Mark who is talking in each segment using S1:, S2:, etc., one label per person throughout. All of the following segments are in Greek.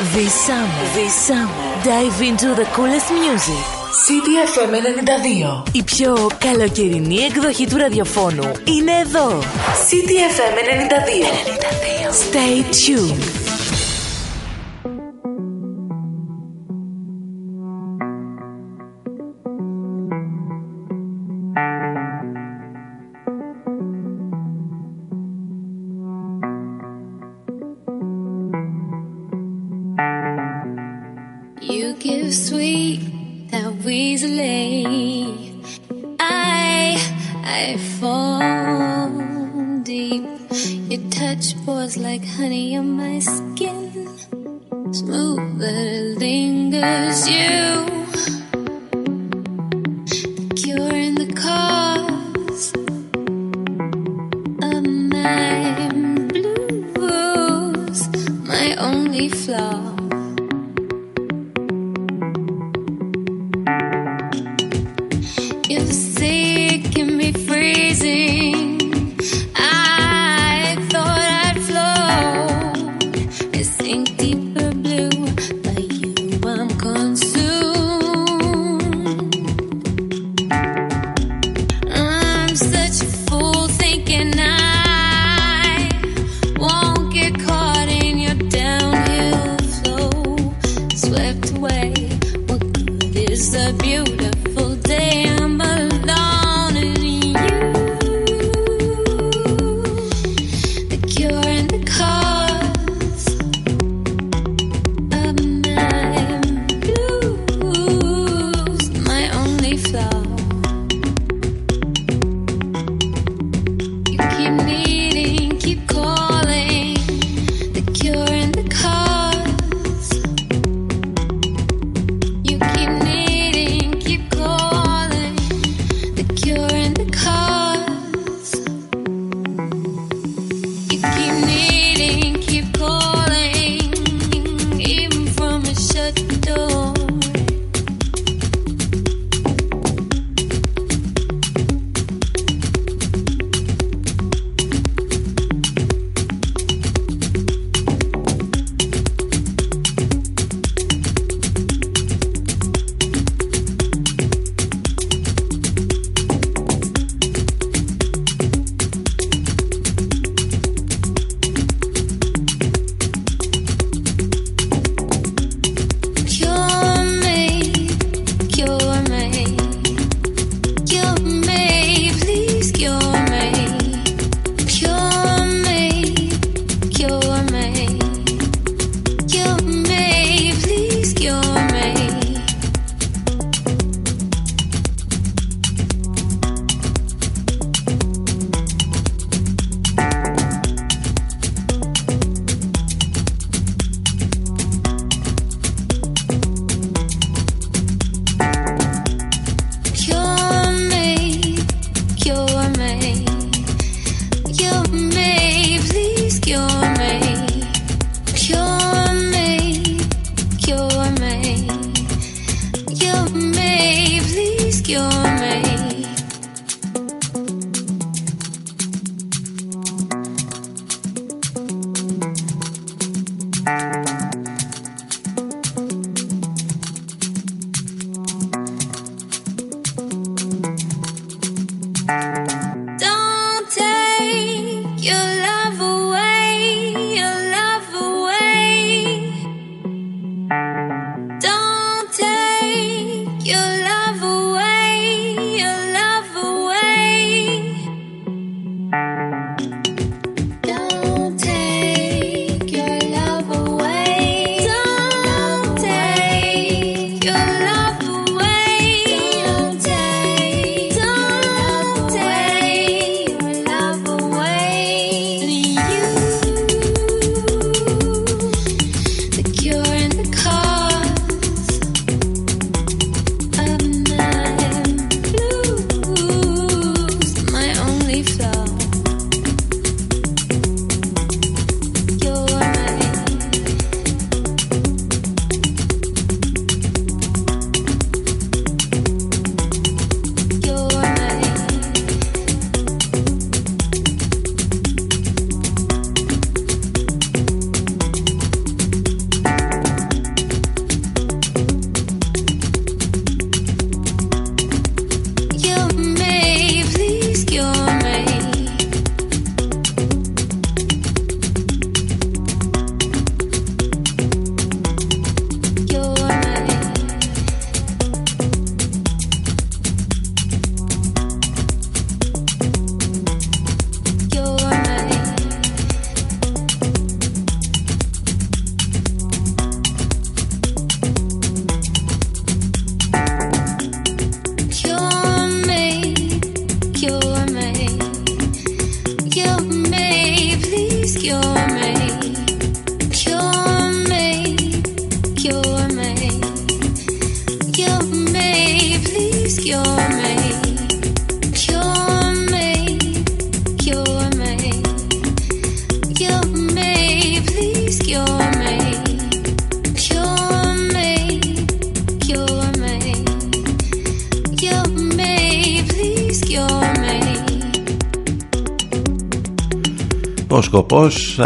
S1: This summer, this summer, dive into the coolest music. City FM 92. Η πιο καλοκαιρινή εκδοχή του ραδιοφώνου είναι εδώ. City FM 92. 92. Stay tuned.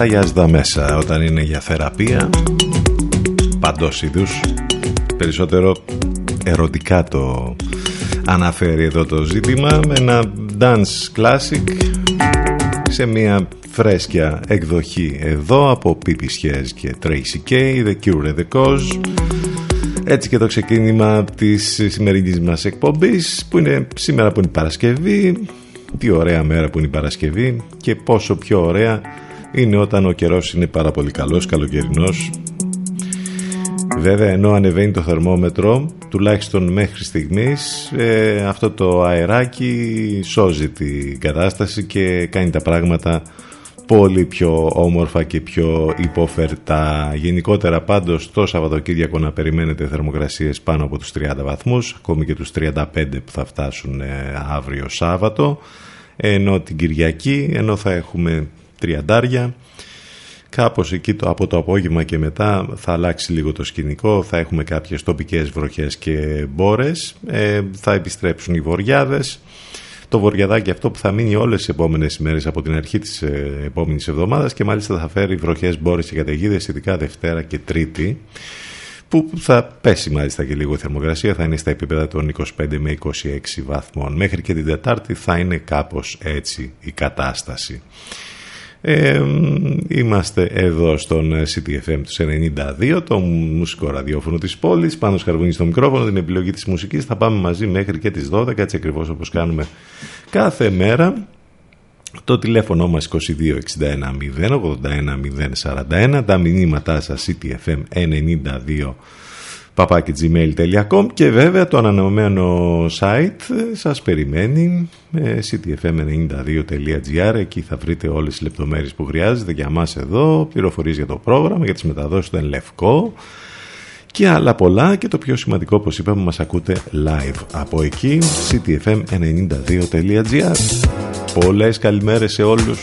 S2: Ο σκοπός αγιάζει τα μέσα όταν είναι για θεραπεία. Παντός είδους περισσότερο ερωτικά το αναφέρει εδώ το ζήτημα με ένα dance classic σε μια φρέσκια εκδοχή εδώ από Pipi και Tracy K, The Cure and The Cause. Έτσι και το ξεκίνημα της σημερινής μας εκπομπής που είναι σήμερα που είναι Παρασκευή. Τι ωραία μέρα που είναι η Παρασκευή και πόσο πιο ωραία είναι όταν ο καιρός είναι πάρα πολύ καλός, καλοκαιρινός Βέβαια ενώ ανεβαίνει το θερμόμετρο τουλάχιστον μέχρι στιγμής ε, αυτό το αεράκι σώζει την κατάσταση και κάνει τα πράγματα πολύ πιο όμορφα και πιο υπόφερτα. Γενικότερα πάντως το Σαββατοκύριακο να περιμένετε θερμοκρασίες πάνω από τους 30 βαθμούς, ακόμη και τους 35 που θα φτάσουν ε, αύριο Σάββατο, ενώ την Κυριακή, ενώ θα έχουμε τριαντάρια, κάπως εκεί το, από το απόγευμα και μετά θα αλλάξει λίγο το σκηνικό, θα έχουμε κάποιες τοπικές βροχές και μπόρες, ε, θα επιστρέψουν οι βοριάδες, το βοριαδάκι αυτό που θα μείνει όλες τις επόμενες ημέρες από την αρχή της ε, επόμενης εβδομάδας και μάλιστα θα φέρει βροχές, μπόρες και καταιγίδες ειδικά Δευτέρα και Τρίτη που θα πέσει μάλιστα και λίγο η θερμοκρασία, θα είναι στα επίπεδα των 25 με 26 βαθμών. Μέχρι και την Τετάρτη θα είναι κάπως έτσι η κατάσταση. Ε, είμαστε εδώ στον CTFM του 92, το μουσικό ραδιόφωνο της πόλης, πάνω σκαρβούνι στο μικρόφωνο, την επιλογή της μουσικής. Θα πάμε μαζί μέχρι και τις 12, έτσι ακριβώς όπως κάνουμε κάθε μέρα. Το τηλέφωνο μας 2261 081 041, τα μηνύματά σας CTFM 92 papakigmail.com και βέβαια το ανανεωμένο site σας περιμένει ctfm92.gr εκεί θα βρείτε όλες τις λεπτομέρειες που χρειάζεται για μας εδώ πληροφορίες για το πρόγραμμα, για τις μεταδόσεις του Ενλευκό και άλλα πολλά και το πιο σημαντικό όπως είπαμε μας ακούτε live από εκεί ctfm92.gr Πολλές καλημέρες σε όλους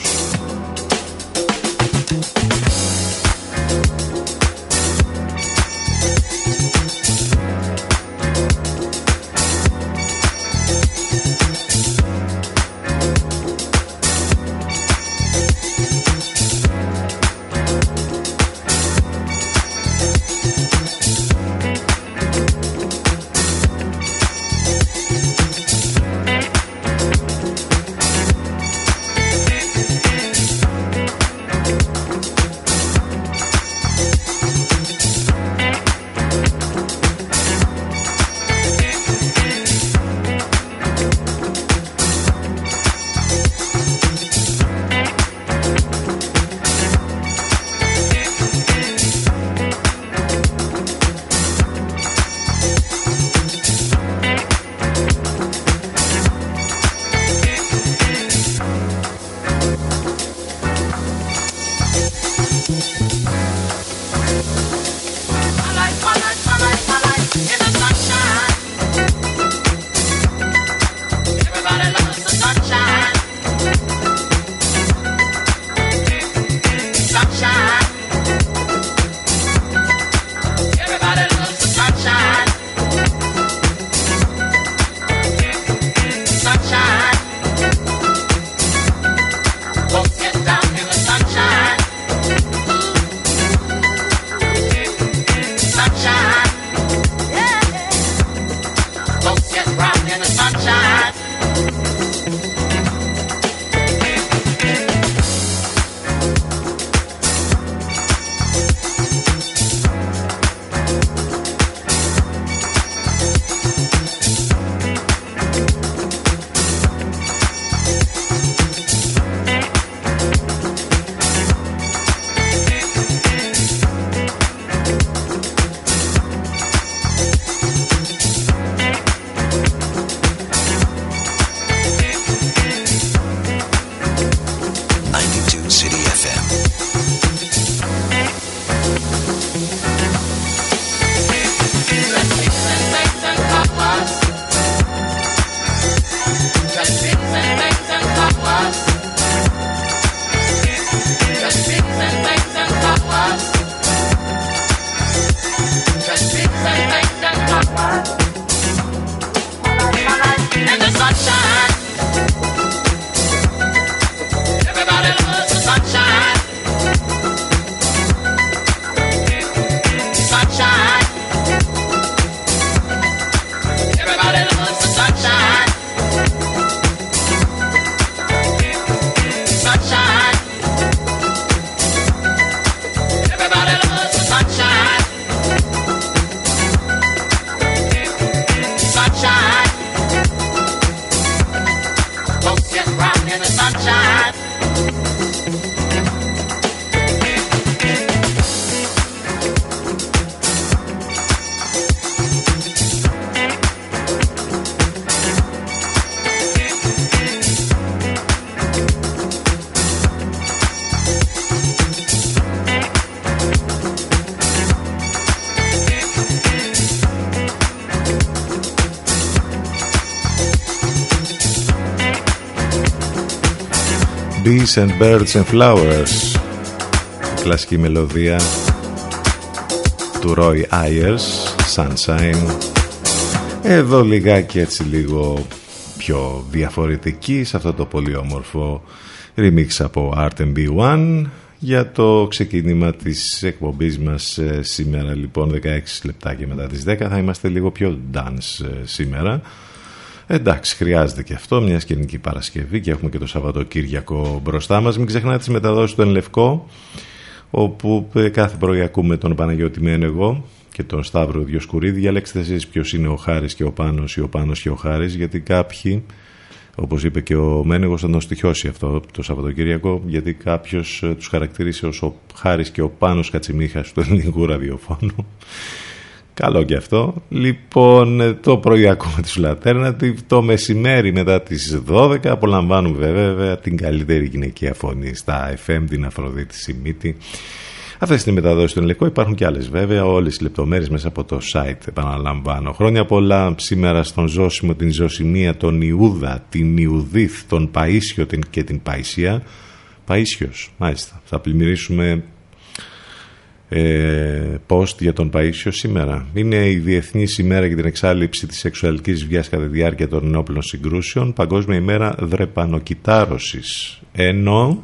S2: Bees and Birds and Flowers. Κλασική μελωδία του Roy Ayers Sunshine. Εδώ λιγάκι έτσι λίγο πιο διαφορετική σε αυτό το πολύ όμορφο remix από Art B1 για το ξεκίνημα της εκπομπής μας ε, σήμερα. Λοιπόν 16 λεπτάκια μετά τις 10 θα είμαστε λίγο πιο dance ε, σήμερα Εντάξει, χρειάζεται και αυτό, μια και Παρασκευή και έχουμε και το Σαββατοκύριακο μπροστά μας. Μην ξεχνάτε τις μεταδόσεις του Ενλευκό, όπου ε, κάθε πρωί ακούμε τον Παναγιώτη Μένεγο και τον Σταύρο Διοσκουρίδη. Διαλέξτε εσείς ποιος είναι ο Χάρης και ο Πάνος ή ο Πάνος και ο Χάρης, γιατί κάποιοι, όπως είπε και ο Μένεγος, θα τον στοιχιώσει αυτό το Σαββατοκύριακο, γιατί κάποιος ε, τους χαρακτήρισε ως ο Χάρης και ο Πάνος Κατσιμίχας του ελληνικού ραδιοφώνου. Καλό και αυτό. Λοιπόν, το πρωί ακούμε της Alternative. Το μεσημέρι μετά τις 12 απολαμβάνουμε βέβαια την καλύτερη γυναικεία φωνή στα FM, την Αφροδίτη Σιμίτη. Αυτές είναι οι μεταδόσεις του Ελληνικού. Υπάρχουν και άλλες βέβαια. Όλες οι λεπτομέρειες μέσα από το site. Επαναλαμβάνω. Χρόνια πολλά σήμερα στον Ζώσιμο, την Ζωσιμία, τον Ιούδα, την Ιουδίθ, τον Παίσιο και την Παϊσία. Παίσιος, μάλιστα. Θα πλημμυρίσουμε ε, post για τον Παΐσιο σήμερα. Είναι η Διεθνής ημέρα για την εξάλληψη της σεξουαλικής βίας κατά τη διάρκεια των ενόπλων συγκρούσεων, Παγκόσμια ημέρα δρεπανοκυτάρωσης. Ενώ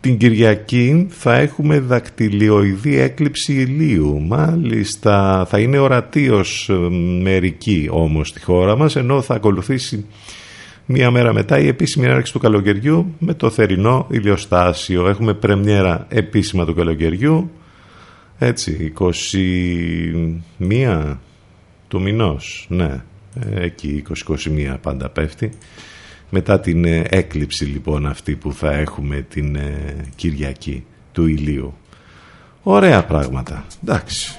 S2: την Κυριακή θα έχουμε δακτυλιοειδή έκλειψη ηλίου. Μάλιστα θα είναι ορατή ως μερική όμως στη χώρα μας, ενώ θα ακολουθήσει Μία μέρα μετά η επίσημη έναρξη του καλοκαιριού με το θερινό ηλιοστάσιο. Έχουμε πρεμιέρα επίσημα του καλοκαιριού. Έτσι, 21 του μηνός. Ναι, εκεί 20-21 πάντα πέφτει. Μετά την ε, έκλειψη λοιπόν αυτή που θα έχουμε την ε, Κυριακή του ηλίου. Ωραία πράγματα. Εντάξει.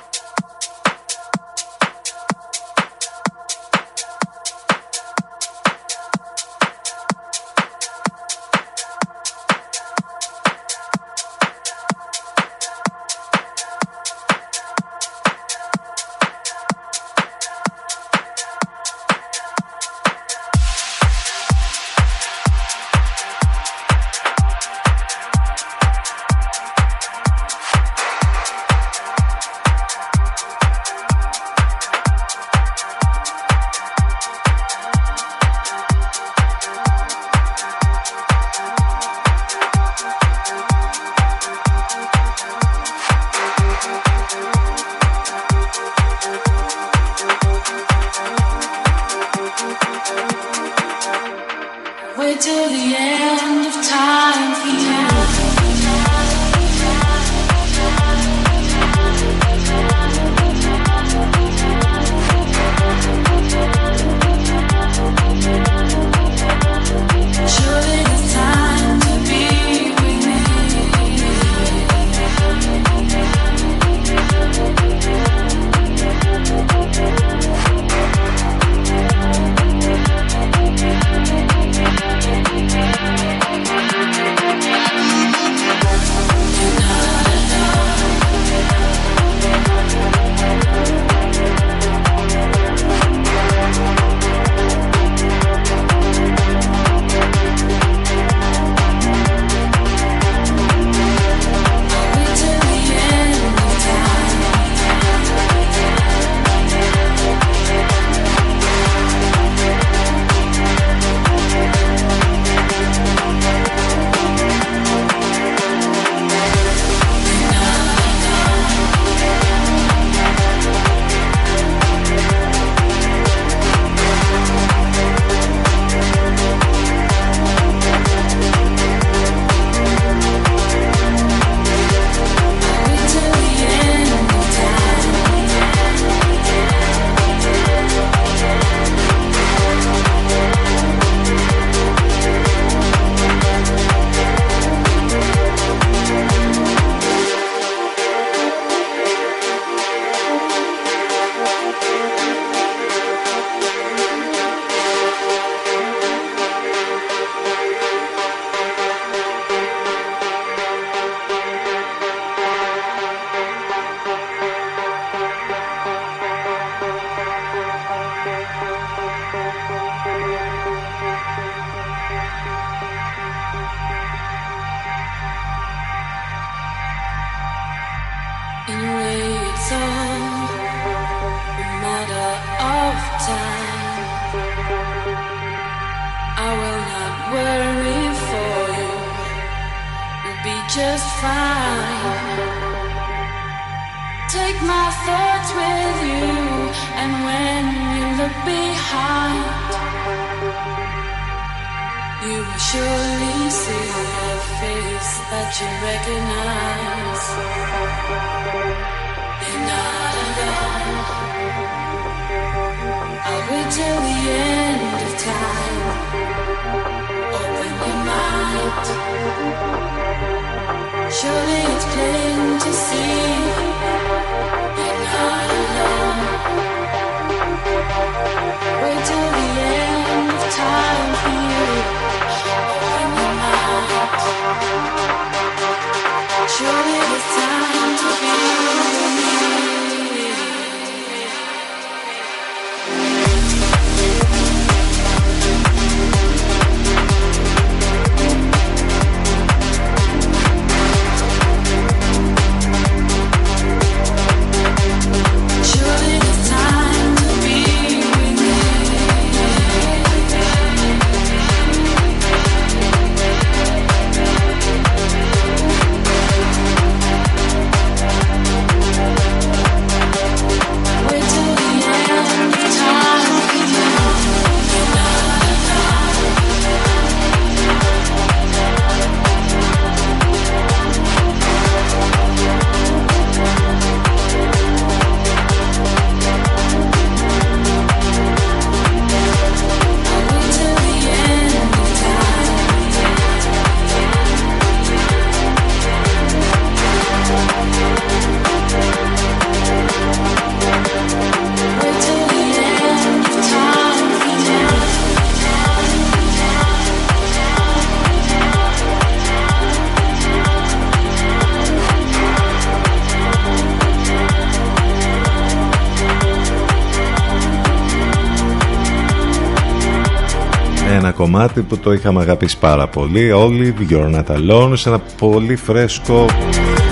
S2: Κομμάτι που το είχαμε αγαπήσει πάρα πολύ Olive, You're Not Alone σε ένα πολύ φρέσκο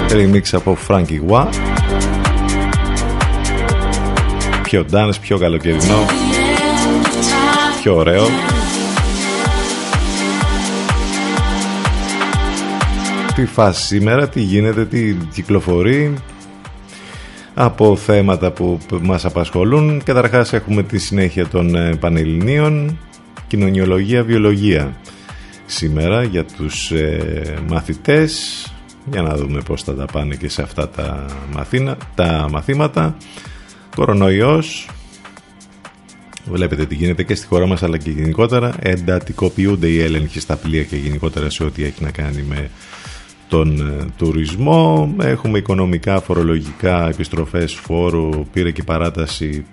S2: remix από Frankie Wah Πιο dance, πιο καλοκαιρινό,
S3: The end of time.
S2: πιο ωραίο Τι φάση σήμερα, τι γίνεται, τι κυκλοφορεί από θέματα που μας απασχολούν. Καταρχάς έχουμε τη συνέχεια των ε, Πανελληνίων, κοινωνιολογία, βιολογία. Σήμερα για τους ε, μαθητές, για να δούμε πώς θα τα πάνε και σε αυτά τα, μαθήνα, τα μαθήματα. Κορονοϊός, Βλέπετε τι γίνεται και στη χώρα μας αλλά και γενικότερα εντατικοποιούνται οι έλεγχοι στα πλοία και γενικότερα σε ό,τι έχει να κάνει με τον ε, τουρισμό. Έχουμε οικονομικά, φορολογικά, επιστροφές φόρου, πήρε και παράταση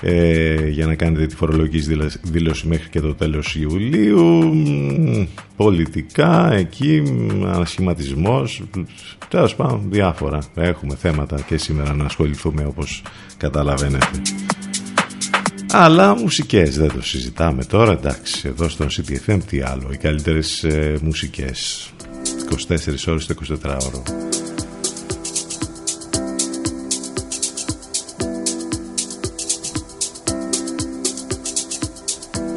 S2: ε, για να κάνετε τη φορολογική δήλωση- δήλωση μέχρι και το τέλος Ιουλίου. Μ, Πολιτικά, εκεί, μ, ανασχηματισμός, τέλος πάντων διάφορα. Έχουμε θέματα και σήμερα να ασχοληθούμε όπως καταλαβαίνετε. Αλλά μουσικές δεν το συζητάμε τώρα, εντάξει, εδώ στον CTFM τι άλλο, οι καλύτερες ε, μουσικές. 24 ώρες το 24ωρο.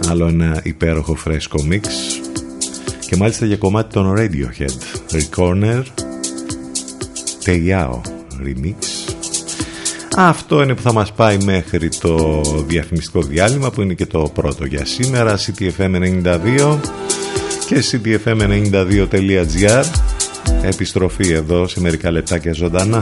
S2: Άλλο ένα υπέροχο φρέσκο μίξ. Και μάλιστα για κομμάτι των Radiohead. Recorner Teyao Remix. Αυτό είναι που θα μας πάει μέχρι το διαφημιστικό διάλειμμα που είναι και το πρώτο για σήμερα. CTFM92 και ctfm92.gr επιστροφή εδώ σε μερικά λεπτάκια ζωντανά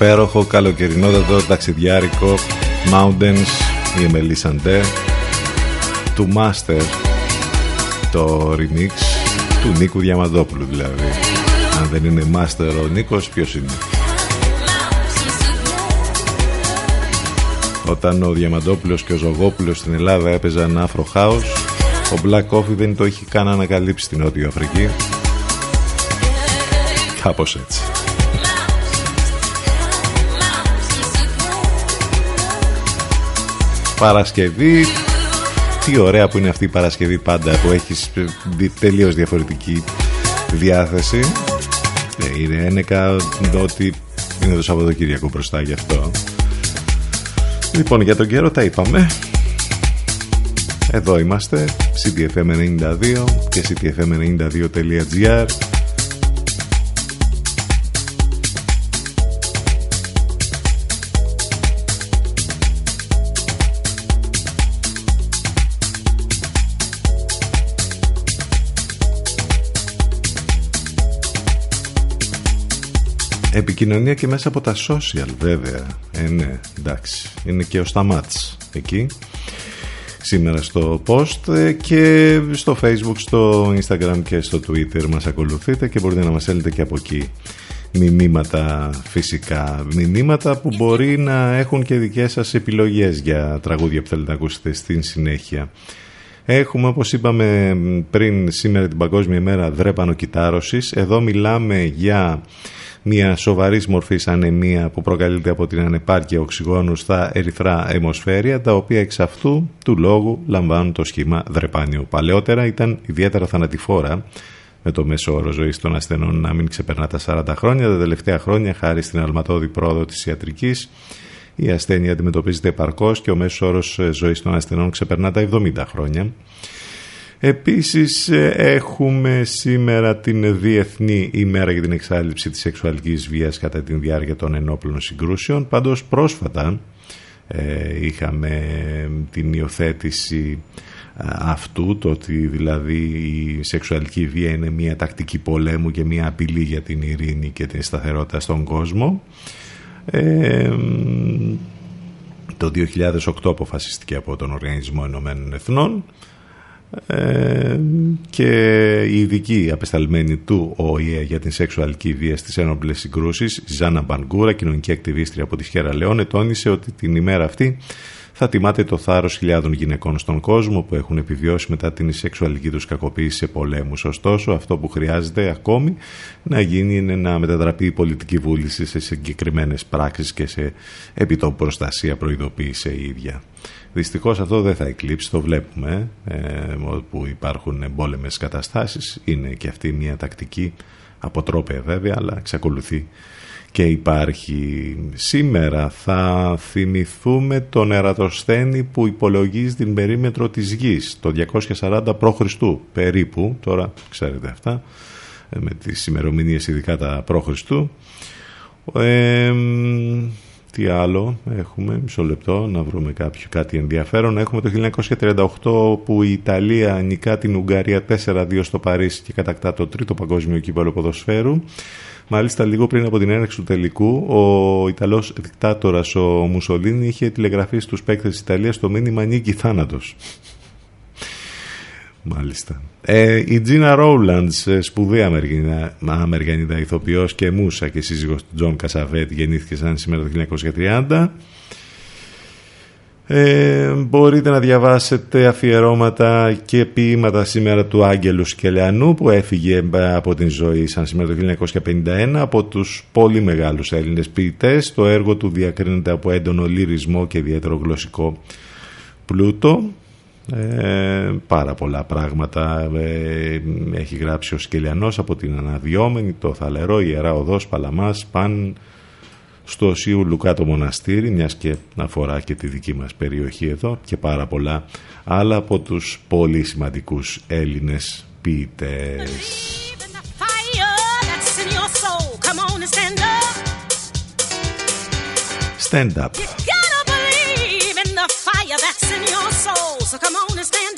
S2: Υπέροχο καλοκαιρινότατο ταξιδιάρικο Mountains η Μελίσαντε του Master το remix του Νίκου Διαμαντόπουλου δηλαδή. Αν δεν είναι Master ο Νίκος ποιος είναι; Όταν ο Διαμαντόπουλος και ο Ζωγόπουλος στην Ελλάδα έπαιζαν Afro House ο Black Coffee δεν το είχε καν ανακαλύψει στην Νότια Αφρική. Κάπως έτσι Παρασκευή. Τι ωραία που είναι αυτή η Παρασκευή πάντα Που έχεις τελείως διαφορετική διάθεση. Ε, Είναι ένεκα ότι είναι το Σαββατοκύριακο μπροστά γι' αυτό. Λοιπόν για τον καιρό τα είπαμε. Εδώ είμαστε CTFM92 και CTFM92.gr Επικοινωνία και μέσα από τα social βέβαια. Ε, ναι, εντάξει. Είναι και ο Σταμάτς εκεί. Σήμερα στο post ε, και στο facebook, στο instagram και στο twitter μας ακολουθείτε και μπορείτε να μας στέλνετε και από εκεί μηνύματα φυσικά μηνύματα που μπορεί να έχουν και δικές σας επιλογές για τραγούδια που θέλετε να ακούσετε στην συνέχεια Έχουμε όπως είπαμε πριν σήμερα την Παγκόσμια ημέρα δρέπανο κυτάρωσης εδώ μιλάμε για μια σοβαρή μορφή ανεμία που προκαλείται από την ανεπάρκεια οξυγόνου στα ερυθρά αιμοσφαίρια, τα οποία εξ αυτού του λόγου λαμβάνουν το σχήμα δρεπάνιου. Παλαιότερα ήταν ιδιαίτερα θανατηφόρα, με το μέσο όρο ζωής των ασθενών να μην ξεπερνά τα 40 χρόνια. Τα τελευταία χρόνια, χάρη στην αλματώδη πρόοδο της ιατρικής, η ασθένεια αντιμετωπίζεται επαρκώς και ο μέσος όρος ζωής των ασθενών ξεπερνά τα 70 χρόνια. Επίσης ε, έχουμε σήμερα την Διεθνή ημέρα για την εξάλληψη της σεξουαλικής βίας κατά τη διάρκεια των ενόπλων συγκρούσεων. Πάντως πρόσφατα ε, είχαμε την υιοθέτηση ε, αυτού, το ότι δηλαδή η σεξουαλική βία είναι μια τακτική πολέμου και μια απειλή για την ειρήνη και την σταθερότητα στον κόσμο. το 2008 αποφασίστηκε από τον Οργανισμό Ενωμένων Εθνών ε, και η ειδική απεσταλμένη του ΟΗΕ για την σεξουαλική βία στις ένοπλες συγκρούσεις Ζάνα Μπανγκούρα, κοινωνική ακτιβίστρια από τη Χέρα Λεόνε τόνισε ότι την ημέρα αυτή θα τιμάται το θάρρος χιλιάδων γυναικών στον κόσμο που έχουν επιβιώσει μετά την σεξουαλική τους κακοποίηση σε πολέμους. Ωστόσο, αυτό που χρειάζεται ακόμη να γίνει είναι να μετατραπεί η πολιτική βούληση σε συγκεκριμένες πράξεις και σε επιτόπου προστασία προειδοποίησε η ίδια. Δυστυχώς αυτό δεν θα εκλείψει, το βλέπουμε, ε, που υπάρχουν εμπόλεμες καταστάσεις. Είναι και αυτή μια τακτική αποτρόπαια βέβαια, αλλά εξακολουθεί και υπάρχει. Σήμερα θα θυμηθούμε τον Ερατοσθένη που υπολογίζει την περίμετρο της γης, το 240 π.Χ. περίπου, τώρα ξέρετε αυτά, ε, με τις ημερομηνίες ειδικά τα π.Χ. Ε,
S1: Τι άλλο έχουμε, μισό λεπτό να βρούμε κάποιο, κάτι ενδιαφέρον. Έχουμε το 1938 που η Ιταλία νικά την Ουγγαρία 4-2 στο Παρίσι και κατακτά το τρίτο παγκόσμιο κύπελο ποδοσφαίρου. Μάλιστα λίγο πριν από την έναρξη του τελικού ο Ιταλός δικτάτορας ο Μουσολίνη είχε τηλεγραφεί στους παίκτες της Ιταλίας το μήνυμα νίκη ή θάνατος. Μάλιστα. Ε, η Τζίνα Ρόουλαντς, ε, σπουδαία Αμερικανίδα, Αμερικανίδα ηθοποιός και μούσα και σύζυγος του Τζον Κασσαβέτη, γεννήθηκε σαν σήμερα το 1930. Ε, μπορείτε να διαβάσετε αφιερώματα και ποίηματα σήμερα του Άγγελου Σικελιανού που έφυγε από την ζωή σαν σήμερα το 1951 από τους πολύ μεγάλους Έλληνες ποιητές. Το έργο του διακρίνεται από έντονο λυρισμό και ιδιαίτερο γλωσσικό πλούτο. Ε, πάρα πολλά πράγματα ε, έχει γράψει ο Σκελιανός από την αναδυόμενη, το θαλερό, ιερά οδός, παλαμάς, παν στο Σίου Λουκά το μοναστήρι, μιας και αφορά και τη δική μας περιοχή εδώ και πάρα πολλά άλλα από τους πολύ σημαντικούς Έλληνες ποιητές. Stand up. So come on and stand.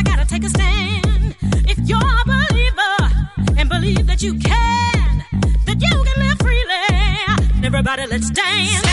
S1: I gotta take a stand. If you're a believer and believe that you can, that you can live freely. Everybody, let's dance.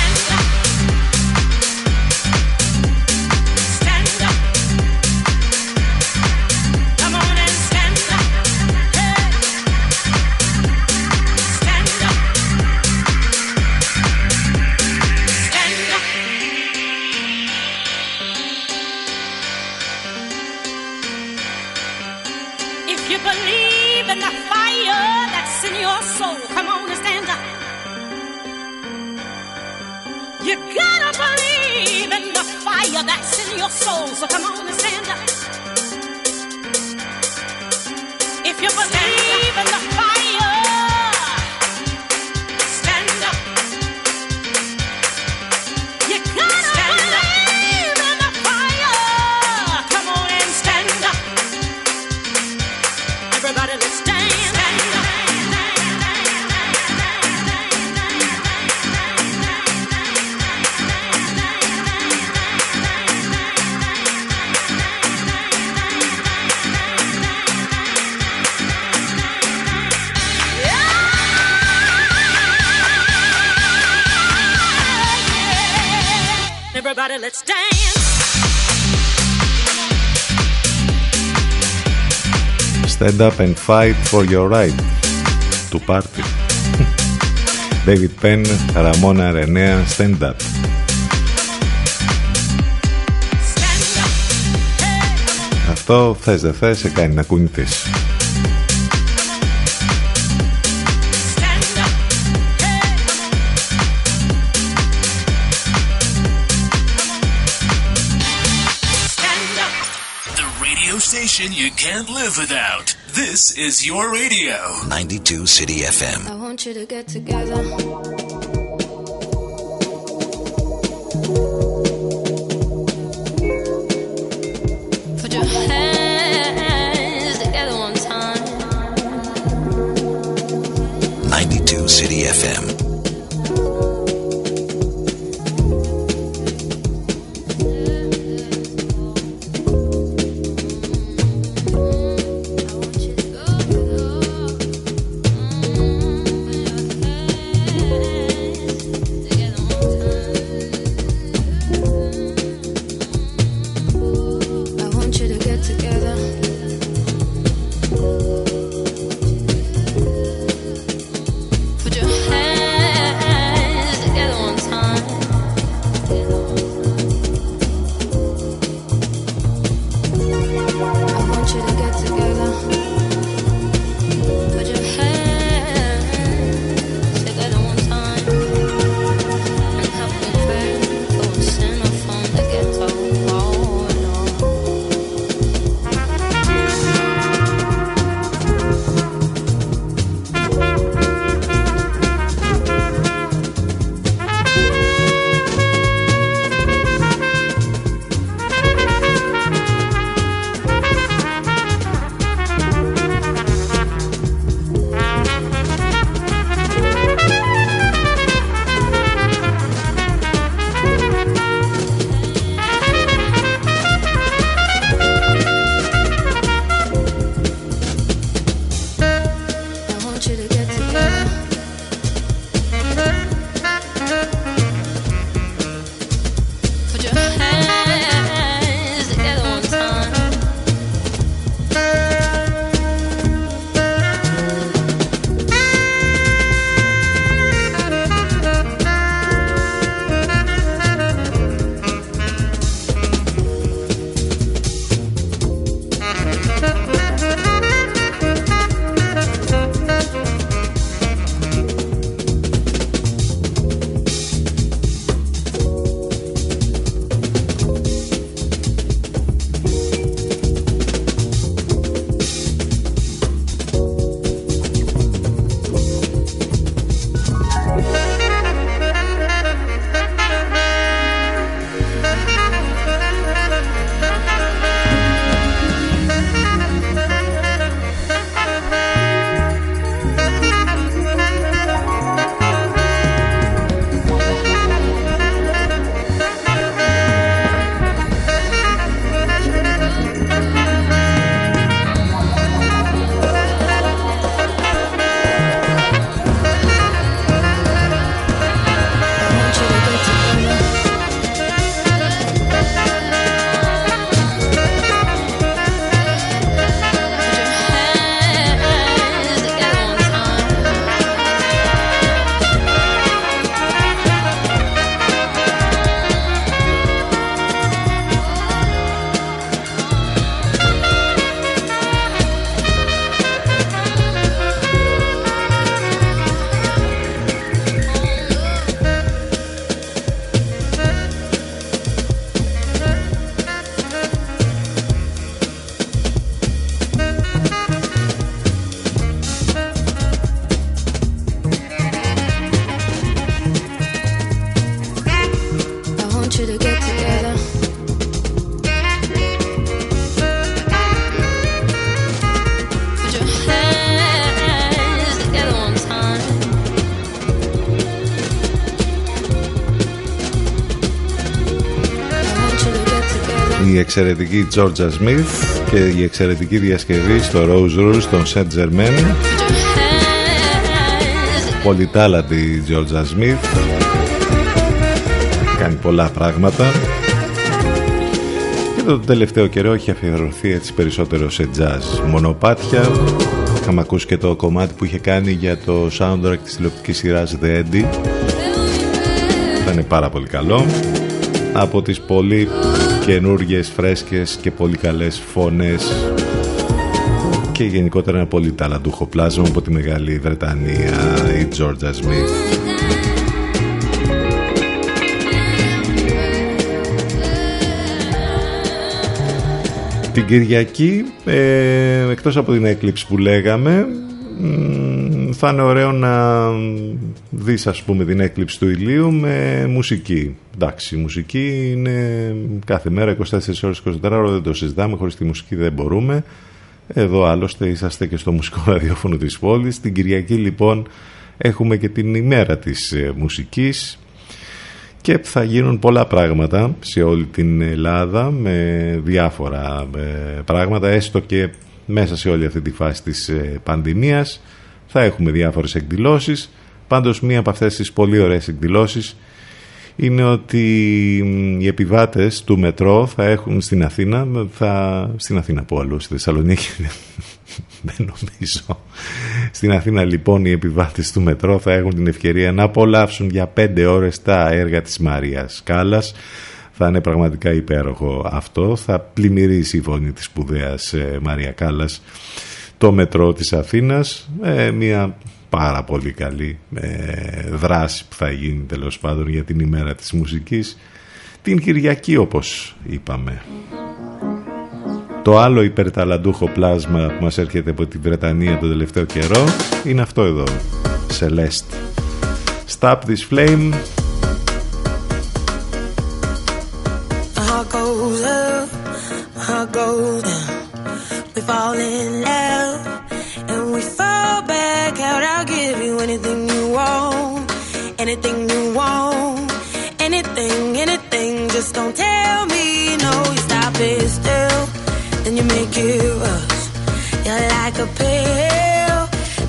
S1: Stand up and
S2: fight for your right to party. David Penn, Ramona Renea, stand up. Αυτό θες δεν θες σε κάνει να κουνηθείς.
S4: Is your radio.
S5: 92 City FM.
S6: I want you to get together.
S7: Εξαιρετική Georgia Smith και η εξαιρετική διασκευή στο Rose Rules των Saint Germain. Πολυτάλαντη Georgia Smith. Κάνει πολλά πράγματα. Και το τελευταίο καιρό έχει αφιερωθεί έτσι περισσότερο σε jazz μονοπάτια. Είχαμε ακούσει και το κομμάτι που είχε κάνει για το soundtrack της τηλεοπτικής σειράς The Eddie ήταν πάρα πολύ καλό. Από τις πολύ καινούργιες, φρέσκες και πολύ καλές φωνές. Και γενικότερα ένα πολύ ταλαντούχο πλάσμα από τη Μεγάλη Βρετανία η Georgia Smith. Την Κυριακή, ε, εκτός από την έκλειψη που λέγαμε, θα είναι ωραίο να δεις ας πούμε την έκλειψη του ηλίου με μουσική. Εντάξει, η μουσική είναι κάθε μέρα 24 ώρες 24 ώρες δεν το συζητάμε, χωρίς τη μουσική δεν μπορούμε. Εδώ άλλωστε είσαστε και στο μουσικό ραδιόφωνο της πόλης. Την Κυριακή λοιπόν έχουμε και την ημέρα της ε, μουσικής και θα γίνουν πολλά πράγματα σε όλη την Ελλάδα με διάφορα ε, πράγματα έστω και μέσα σε όλη αυτή τη φάση της ε, πανδημίας θα έχουμε διάφορες εκδηλώσεις. Πάντως μία από αυτές τις πολύ ωραίες εκδηλώσεις είναι ότι οι επιβάτες του μετρό θα έχουν στην Αθήνα θα, στην Αθήνα που αλλού στη Θεσσαλονίκη δεν νομίζω. Στην Αθήνα λοιπόν οι επιβάτες του μετρό θα έχουν την ευκαιρία να απολαύσουν για πέντε ώρες τα έργα της Μαρίας Κάλλας θα είναι πραγματικά υπέροχο αυτό. Θα πλημμυρίσει η φωνή της σπουδαίας ε, Μαρία Κάλλας το μετρό της Αθήνας ε, μια πάρα πολύ καλή ε, δράση που θα γίνει τέλος πάντων για την ημέρα της μουσικής την Κυριακή όπως είπαμε. Το άλλο υπερταλαντούχο πλάσμα που μας έρχεται από τη Βρετανία τον τελευταίο καιρό είναι αυτό εδώ, Celeste. Stop this flame. We fall in love anything you want, anything you want, anything, anything. Just don't tell me no. You stop it still then you make it rush. You're like a pill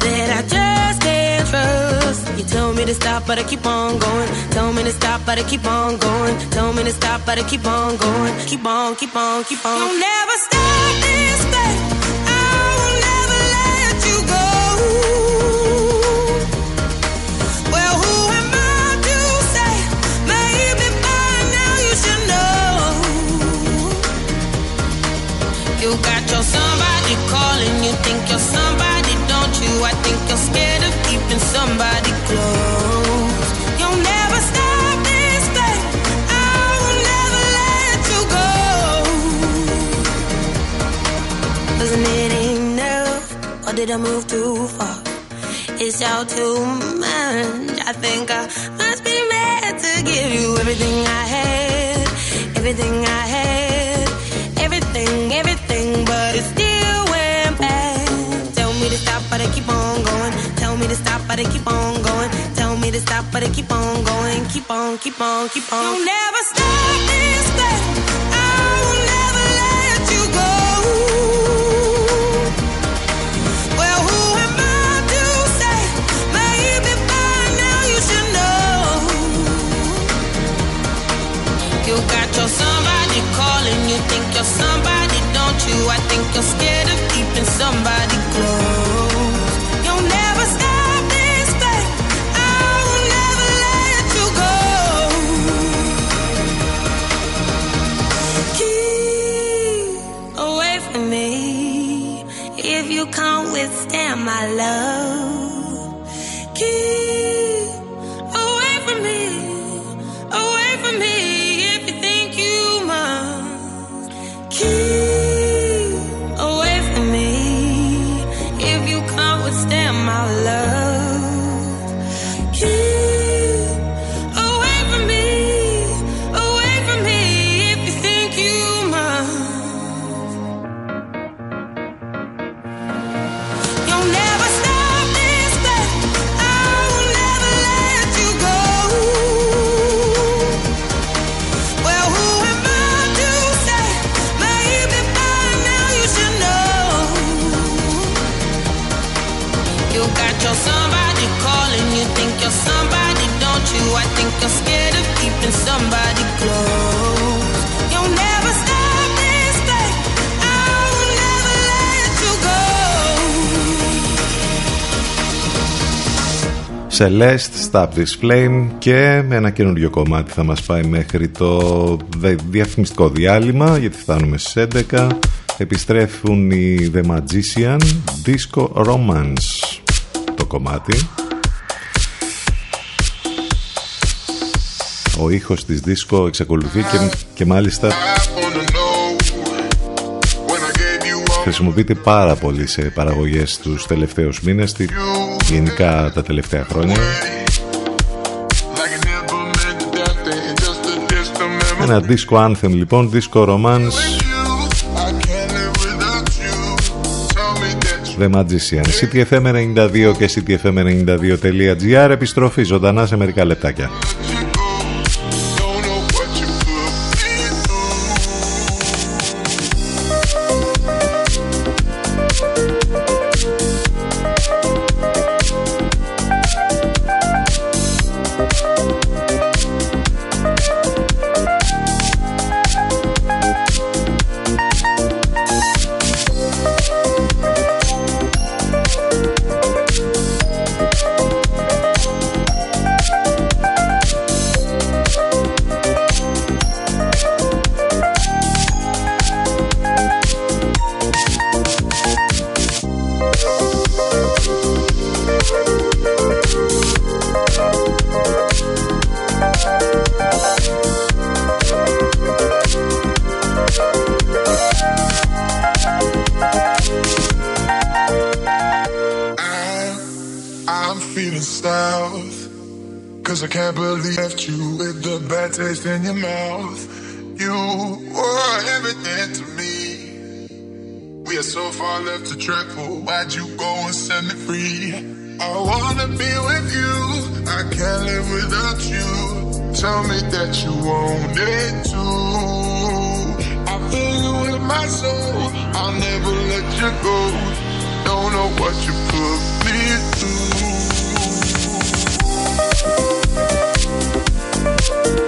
S7: that I just can't trust. You tell me to stop, but I keep on going. Tell me to stop, but I keep on going. Tell me to stop, but I keep on going. Keep on, keep on, keep on. You'll never stop this thing. I will never let you go. You got your somebody calling, you think you're somebody, don't you? I think you're scared of keeping somebody close. You'll never stop this thing. I will never let you go. Wasn't it enough, or did I move too far? It's all too much. I think I must be mad to give you everything I had, everything I had, to stop, but I keep on going. Tell me to stop, but I keep on going. Keep on, keep on, keep on. You'll never stop this thing. Celeste, Stop This Flame και με ένα καινούριο κομμάτι θα μας πάει μέχρι το διαφημιστικό διάλειμμα γιατί φτάνουμε στις 11 επιστρέφουν οι The Magician Disco Romance το κομμάτι. Ο ήχος της disco εξακολουθεί και, και μάλιστα χρησιμοποιείται πάρα πολύ σε παραγωγές τους τελευταίους μήνες γενικά τα τελευταία χρόνια. Ένα disco anthem λοιπόν disco romance. The Magician. CTFM92
S2: και CTFM92.gr επιστροφή ζωντανά σε μερικά λεπτάκια I'm feeling south. Cause I can't believe left you
S3: with the bad taste in your mouth. You were everything to me. We are so far left to travel. Why'd you go and set me free? I wanna be with you. I can't live without you. Tell me that you want it too. I feel you in my soul. I'll never let you go. Don't know what you put me through. Thank you.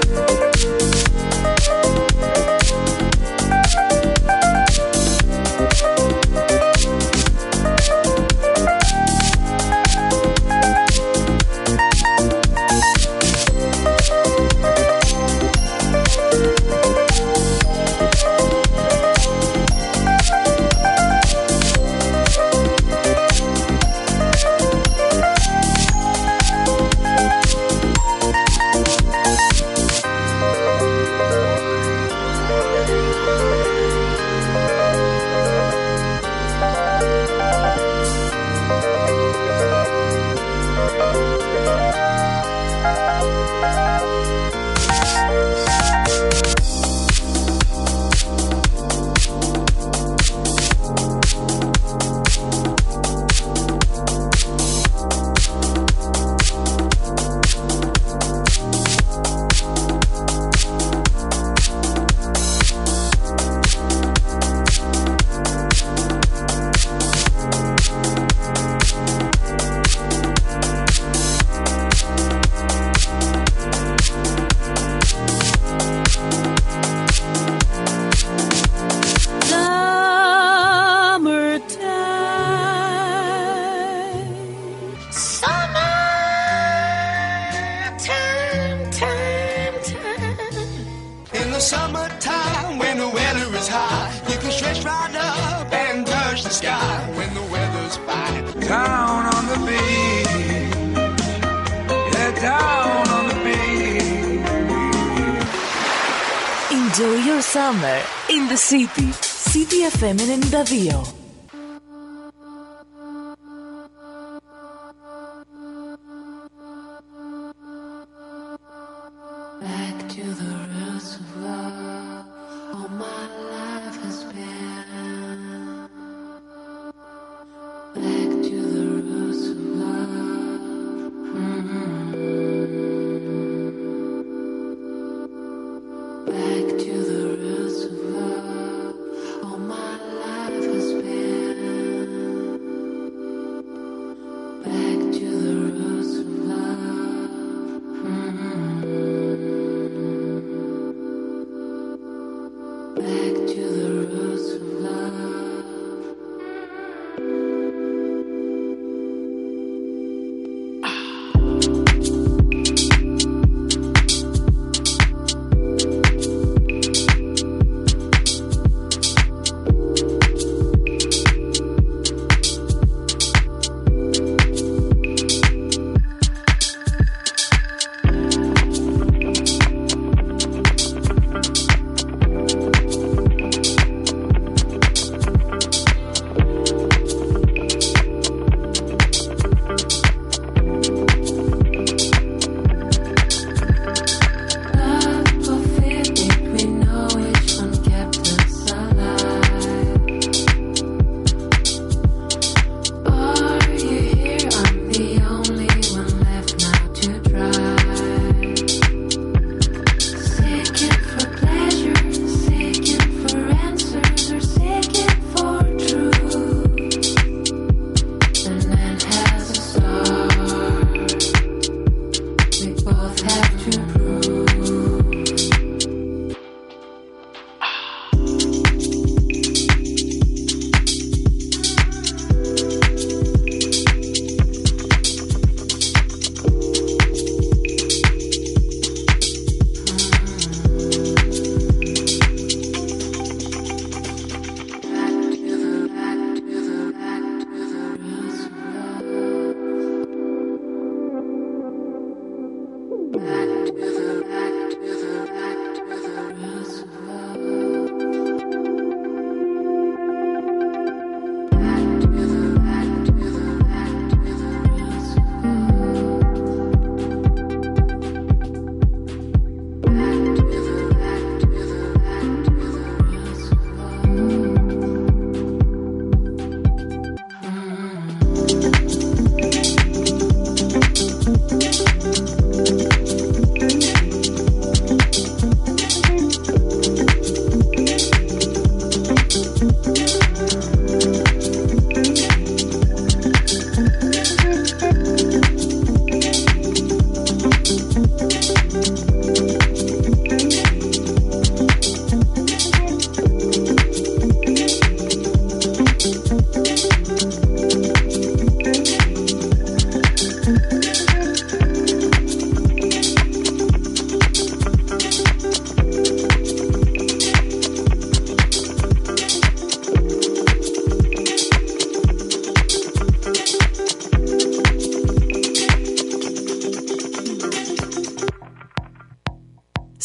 S1: Reveal.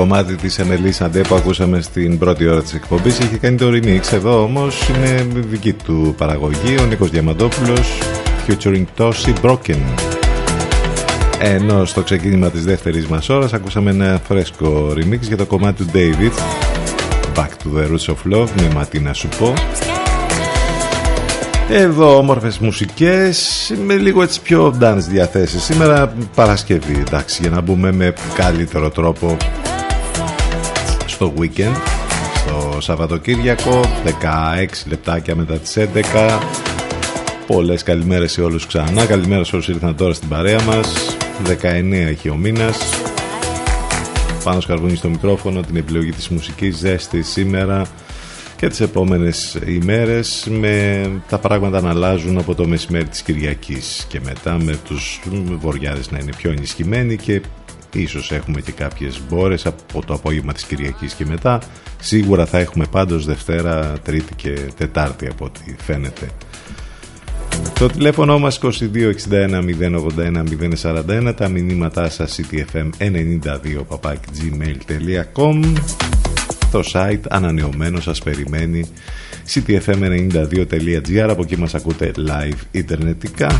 S2: Κομμάτι της Εμελής Αντέ που ακούσαμε στην πρώτη ώρα της εκπομπής. Είχε κάνει το remix. Εδώ όμως είναι δική του παραγωγή. Ο Νίκος Διαμαντόπουλος featuring Toshi Broken. Ενώ στο ξεκίνημα της δεύτερης μας ώρας ακούσαμε ένα φρέσκο remix για το κομμάτι του David Back to the Roots of Love με ματί να σου πω. Εδώ όμορφες μουσικές με λίγο έτσι πιο dance διαθέσεις. Σήμερα Παρασκευή εντάξει για να μπούμε με καλύτερο τρόπο στο weekend Στο Σαββατοκύριακο 16 λεπτάκια μετά τις 11 Πολλές καλημέρες σε όλους ξανά. Καλημέρα σε όσους ήρθαν τώρα στην παρέα μας. 19 έχει ο μήνας. Πάνω σκαρβούνι στο μικρόφωνο Την επιλογή της μουσικής ζέστη σήμερα και τις επόμενες ημέρες με τα πράγματα να αλλάζουν από το μεσημέρι της Κυριακής και μετά με τους βοριάδες να είναι πιο ενισχυμένοι και ίσως έχουμε και κάποιες μπόρες από το απόγευμα της Κυριακής και μετά. Σίγουρα θα έχουμε πάντως Δευτέρα, Τρίτη και Τετάρτη από ό,τι φαίνεται. Το τηλέφωνο μας 2261 081 041 τα μηνύματά σας ctfm92 gmail.com το site ανανεωμένο σας περιμένει ctfm92.gr από εκεί μας ακούτε live ιντερνετικά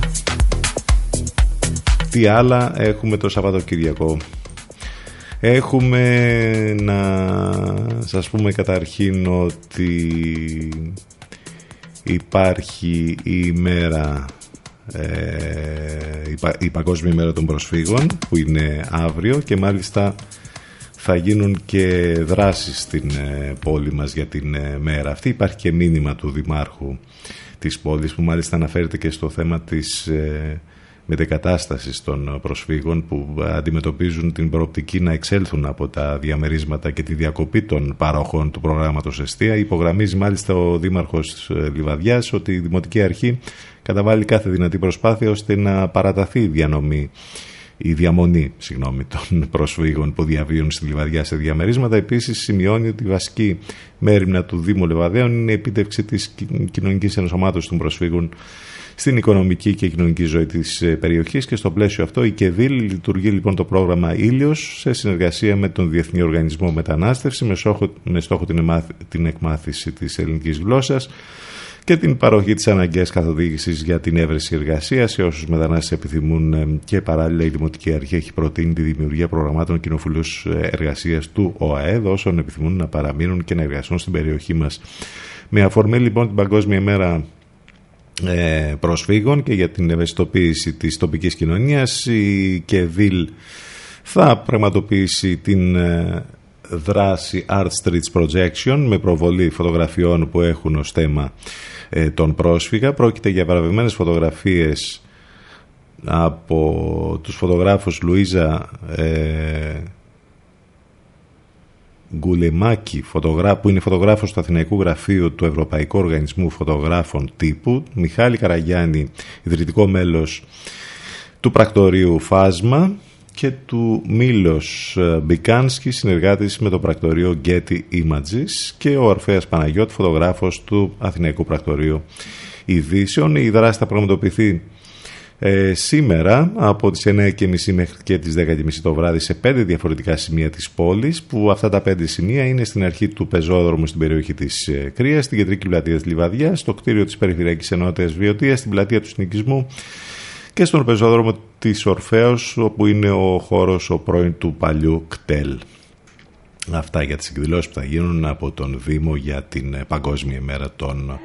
S2: τι άλλα έχουμε το Σαββατοκυριακό έχουμε να σας πούμε καταρχήν ότι υπάρχει η ημέρα ε, η Παγκόσμια ημέρα των προσφύγων που είναι αύριο και μάλιστα θα γίνουν και δράσεις στην ε, πόλη μας για την ε, μέρα αυτή. Υπάρχει και μήνυμα του Δημάρχου της πόλης που μάλιστα αναφέρεται και στο θέμα της ε, μετεκατάστασης των προσφύγων που αντιμετωπίζουν την προοπτική να εξέλθουν από τα διαμερίσματα και τη διακοπή των παροχών του προγράμματος Εστία. Υπογραμμίζει μάλιστα ο Δήμαρχος Λιβαδιάς ότι η Δημοτική Αρχή καταβάλει κάθε δυνατή προσπάθεια ώστε να παραταθεί η διανομή η διαμονή συγγνώμη, των προσφύγων που διαβίουν στη Λιβαδιά σε διαμερίσματα. Επίσης σημειώνει ότι η βασική μέρημνα του Δήμου Λεβαδέων είναι η επίτευξη της κοινωνικής ενσωμάτωσης των προσφύγων στην οικονομική και κοινωνική ζωή της ε, περιοχής και στο πλαίσιο αυτό η ΚΕΔΙΛ λειτουργεί λοιπόν το πρόγραμμα Ήλιος σε συνεργασία με τον Διεθνή Οργανισμό Μετανάστευσης με στόχο, με στόχο την, την εκμάθηση της ελληνικής γλώσσας και την παροχή της αναγκαίας καθοδήγησης για την έβρεση εργασίας σε όσους μετανάστες επιθυμούν ε, και παράλληλα η Δημοτική Αρχή έχει προτείνει τη δημιουργία προγραμμάτων κοινοφιλούς ε, εργασίας του ΟΑΕΔ όσων επιθυμούν να παραμείνουν και να εργαστούν στην περιοχή μας. Με αφορμή λοιπόν την Παγκόσμια Μέρα ε, προσφύγων και για την ευαισθητοποίηση της τοπικής κοινωνίας η ΚΕΔΙΛ θα πραγματοποιήσει την δράση Art Streets Projection με προβολή φωτογραφιών που έχουν ως θέμα ε, τον πρόσφυγα. Πρόκειται για παραβευμένες φωτογραφίες από τους φωτογράφους Λουίζα ε, Γκουλεμάκη που είναι φωτογράφος του Αθηναϊκού Γραφείου του Ευρωπαϊκού Οργανισμού Φωτογράφων Τύπου Μιχάλη Καραγιάννη, ιδρυτικό μέλος του πρακτορείου Φάσμα και του Μίλος ε, Μπικάνσκι, συνεργάτης με το πρακτορείο Getty Images και ο Ορφέας Παναγιώτη, φωτογράφος του Αθηναϊκού Πρακτορείου Ειδήσεων. Η δράση θα πραγματοποιηθεί ε, σήμερα από τις 9.30 μέχρι και τις 10.30 το βράδυ σε πέντε διαφορετικά σημεία της πόλης που αυτά τα πέντε σημεία είναι στην αρχή του πεζόδρομου στην περιοχή της ε, Κρίας, στην κεντρική πλατεία της Λιβαδιάς, στο κτίριο της Περιφερειακής Ενότητας Βιωτίας, στην πλατεία του Συνοικισμού και στον πεζόδρομο της Ορφέως όπου είναι ο χώρος ο πρώην του παλιού κτέλ. Αυτά για τις εκδηλώσεις που θα γίνουν από τον Δήμο για την Παγκόσμια ημέρα των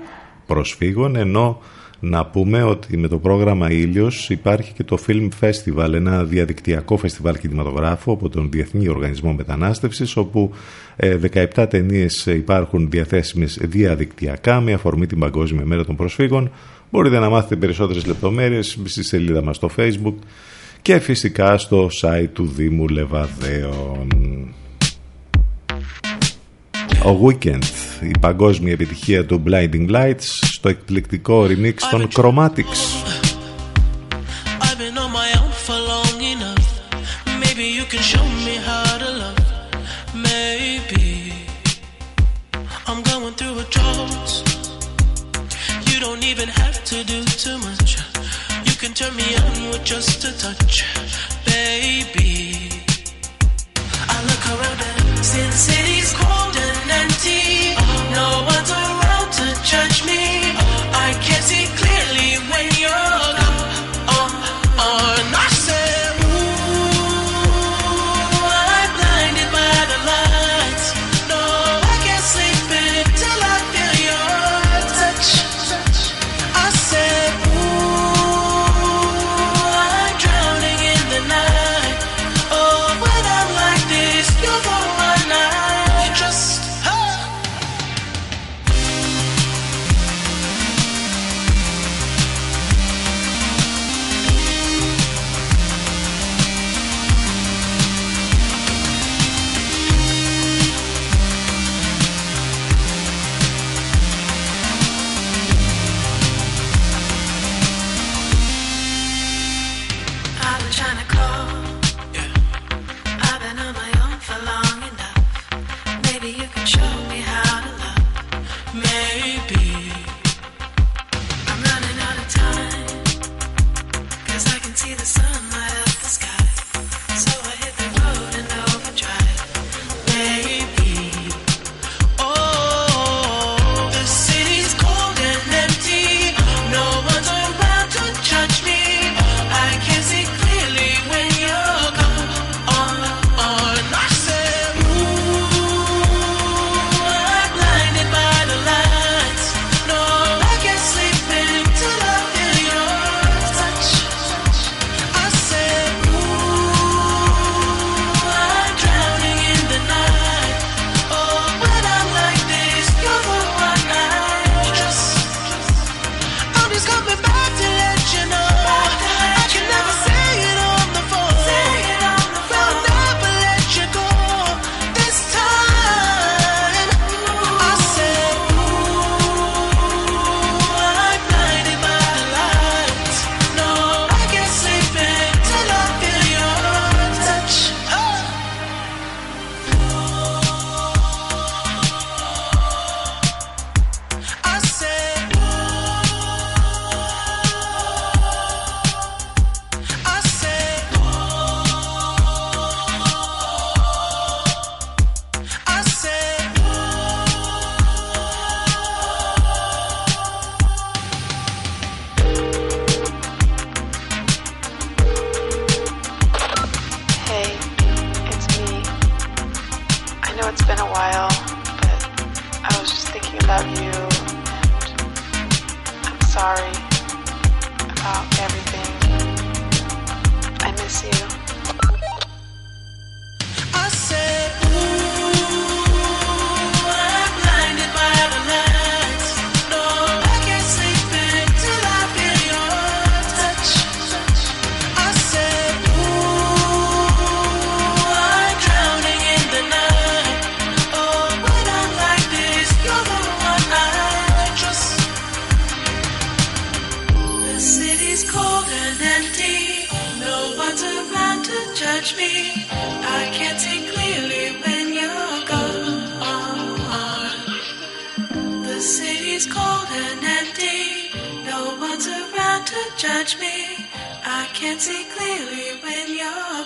S2: προσφύγων ενώ να πούμε ότι με το πρόγραμμα Ήλιος υπάρχει και το Film Festival, ένα διαδικτυακό φεστιβάλ κινηματογράφου από τον Διεθνή Οργανισμό Μετανάστευσης όπου 17 ε, ταινίες υπάρχουν διαθέσιμες διαδικτυακά με αφορμή την Παγκόσμια Μέρα των Προσφύγων Μπορείτε να μάθετε περισσότερες λεπτομέρειες στη σελίδα μας στο facebook και φυσικά στο site του Δήμου Λεβαδέων. Ο Weekend, η παγκόσμια επιτυχία του Blinding Lights στο εκπληκτικό remix των Chromatics. sorry about everything.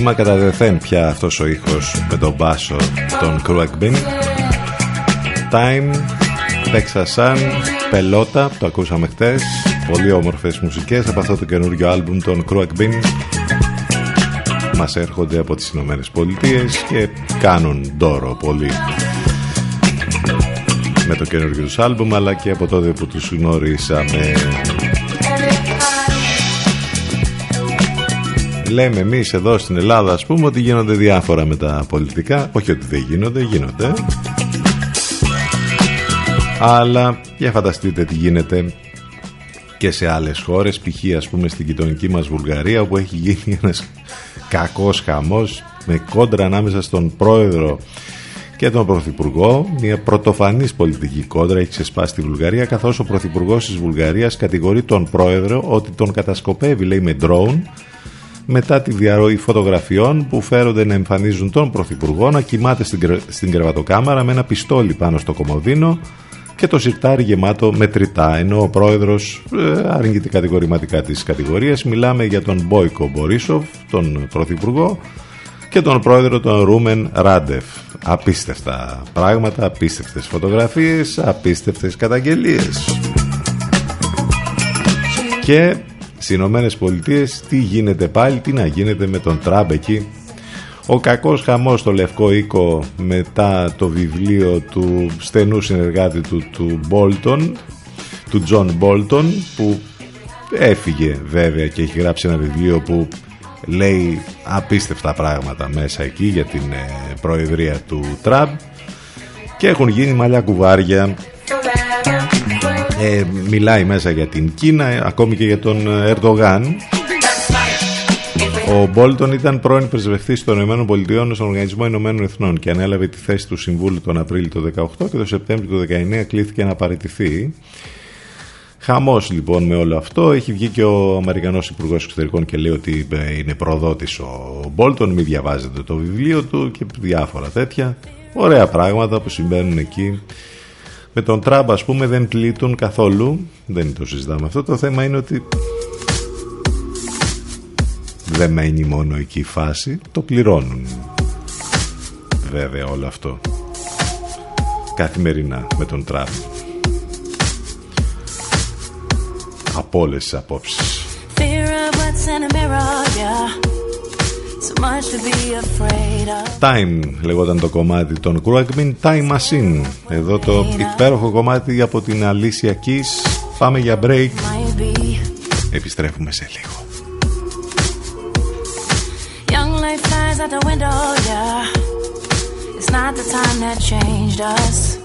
S2: Σήμα κατά δεθέν πια αυτός ο ήχος με τον μπάσο των Cruagbin Time, Texas Sun, Πελότα, το ακούσαμε χτες. Πολύ όμορφες μουσικές από αυτό το καινούριο άλμπουμ των Cruagbin μας έρχονται από τις Ηνωμένες Πολιτείες και κάνουν δώρο πολύ με το καινούργιο τους άλμπουμ αλλά και από τότε που τους γνωρίσαμε Λέμε εμείς εδώ στην Ελλάδα ας πούμε ότι γίνονται διάφορα με τα πολιτικά όχι ότι δεν γίνονται, γίνονται αλλά για φανταστείτε τι γίνεται και σε άλλες χώρες π.χ. ας πούμε στην γειτονική μας Βουλγαρία όπου έχει γίνει ένας κακός χαμός με κόντρα ανάμεσα στον πρόεδρο και τον Πρωθυπουργό. Μια πρωτοφανής πολιτική κόντρα έχει ξεσπάσει στη Βουλγαρία, καθώς ο Πρωθυπουργός της Βουλγαρίας κατηγορεί τον Πρόεδρο ότι τον κατασκοπεύει, λέει, με ντρόουν μετά τη διαρροή φωτογραφιών που φέρονται να εμφανίζουν τον Πρωθυπουργό να κοιμάται στην, στην κρεβατοκάμαρα με ένα πιστόλι πάνω στο κομμωδίνο και το σιρτάρι γεμάτο μετρητά ενώ ο πρόεδρος ε, αρνείται κατηγορηματικά της κατηγορίας μιλάμε για τον Μπόικο Μπορίσοφ τον πρωθυπουργό και τον πρόεδρο τον Ρούμεν Ράντεφ. Απίστευτα πράγματα, απίστευτες φωτογραφίες απίστευτες καταγγελίες. Και στις Ηνωμένες Πολιτείες τι γίνεται πάλι, τι να γίνεται με τον Τραμπ εκεί; Ο κακός χαμός στο Λευκό Οίκο μετά το βιβλίο του στενού συνεργάτη του του Μπόλτον του Τζον Μπόλτον που έφυγε βέβαια και έχει γράψει ένα βιβλίο που λέει απίστευτα πράγματα μέσα εκεί για την ε, προεδρία του Τραμπ. Και έχουν γίνει μαλλιά κουβάρια ε, μιλάει μέσα για την Κίνα ακόμη και για τον Ερντογάν ο Μπόλτον ήταν πρώην πρεσβευτής των ΗΠΑ στον Οργανισμό Ηνωμένων Εθνών και ανέλαβε τη θέση του Συμβούλου τον Απρίλιο του 2018 και τον Σεπτέμβριο του 2019 κλήθηκε να παραιτηθεί. Χαμός λοιπόν με όλο αυτό. Έχει βγει και ο Αμερικανός Υπουργός Εξωτερικών και λέει ότι ε, είναι προδότης ο Μπόλτον. Μην διαβάζετε το βιβλίο του και διάφορα τέτοια. Ωραία πράγματα που συμβαίνουν εκεί. Με τον Τραμπ, ας πούμε, δεν πλήττουν καθόλου. Δεν το συζητάμε αυτό. Το θέμα είναι ότι δεν μένει μόνο εκεί η φάση, το πληρώνουν. Βέβαια όλο αυτό. Καθημερινά με τον Τραμπ. Από όλες τις απόψεις. Time λεγόταν το κομμάτι των Cruagmin Time Machine Εδώ το υπέροχο κομμάτι από την Alicia Keys Πάμε για break Επιστρέφουμε σε λίγο out the window, yeah. It's not the time that changed us.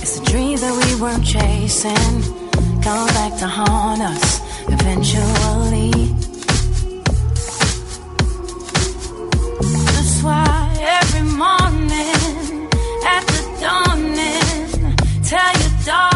S2: It's a dream that we weren't chasing. Come back to haunt us eventually. Every morning. At the dawning, tell your darling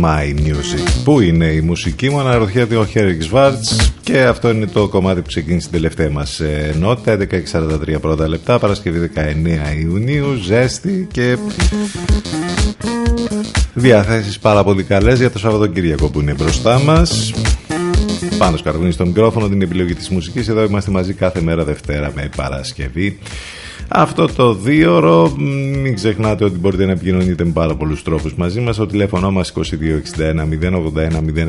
S2: My music Πού είναι η μουσική μου αναρωτιέται ο Χέρικ Βάρτς και αυτό είναι το κομμάτι που ξεκίνησε την τελευταία μας ενότητα 11.43 πρώτα λεπτά Παρασκευή 19 Ιουνίου ζέστη και διαθέσεις πάρα πολύ καλές για το Σαββατοκύριακο που είναι μπροστά μας. Πάνω σκαρβούνι στο μικρόφωνο την επιλογή της μουσικής. Εδώ είμαστε μαζί κάθε μέρα Δευτέρα με Παρασκευή αυτό το δίωρο μην ξεχνάτε ότι μπορείτε να επικοινωνείτε με πάρα πολλούς τρόπους μαζί μας. Το τηλέφωνο μας 2261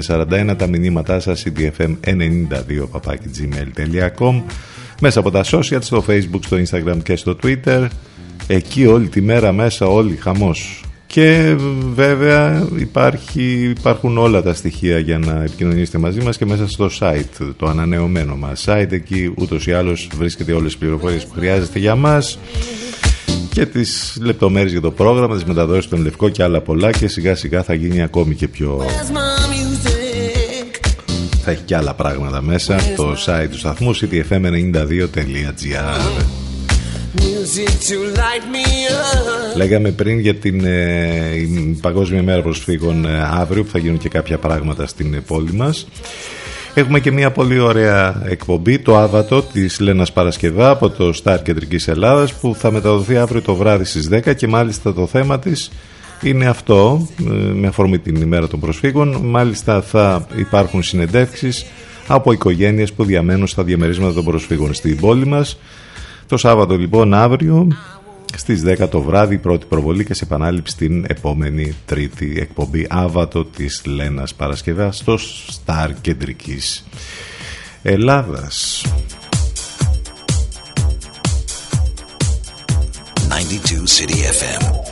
S2: 081 041 τα μηνύματά σας cdfm92 gmail.com μέσα από τα social, στο facebook, στο instagram και στο twitter. Εκεί όλη τη μέρα μέσα όλοι χαμός και βέβαια υπάρχει, υπάρχουν όλα τα στοιχεία για να επικοινωνήσετε μαζί μας και μέσα στο site, το ανανεωμένο μας site. Εκεί ούτως ή άλλως βρίσκεται όλες τις πληροφορίες που χρειάζεστε για μας και τις λεπτομέρειες για το πρόγραμμα, τις μεταδόσεις των Λευκό και άλλα πολλά. Και σιγά σιγά θα γίνει ακόμη και πιο... Θα έχει και άλλα πράγματα μέσα. Το site του σταθμού ctfm92.gr Λέγαμε πριν για την ε, Παγκόσμια Μέρα Προσφύγων ε, αύριο που θα γίνουν και κάποια πράγματα στην πόλη μας. Έχουμε και μια πολύ ωραία εκπομπή, το Άβατο της Λένας Παρασκευά από το Σταρ Κεντρικής Ελλάδας που θα μεταδοθεί αύριο το βράδυ στις 10 και μάλιστα το θέμα της είναι αυτό ε, με αφορμή την ημέρα των προσφύγων. Μάλιστα θα υπάρχουν συνεντεύξεις από οικογένειες που διαμένουν στα διαμερίσματα των προσφύγων στην πόλη μας το Σάββατο λοιπόν αύριο στις 10 το βράδυ πρώτη προβολή και σε επανάληψη την επόμενη τρίτη εκπομπή Άβατο της Λένας Παρασκευά στο Σταρ Κεντρικής Ελλάδας. 92 City FM.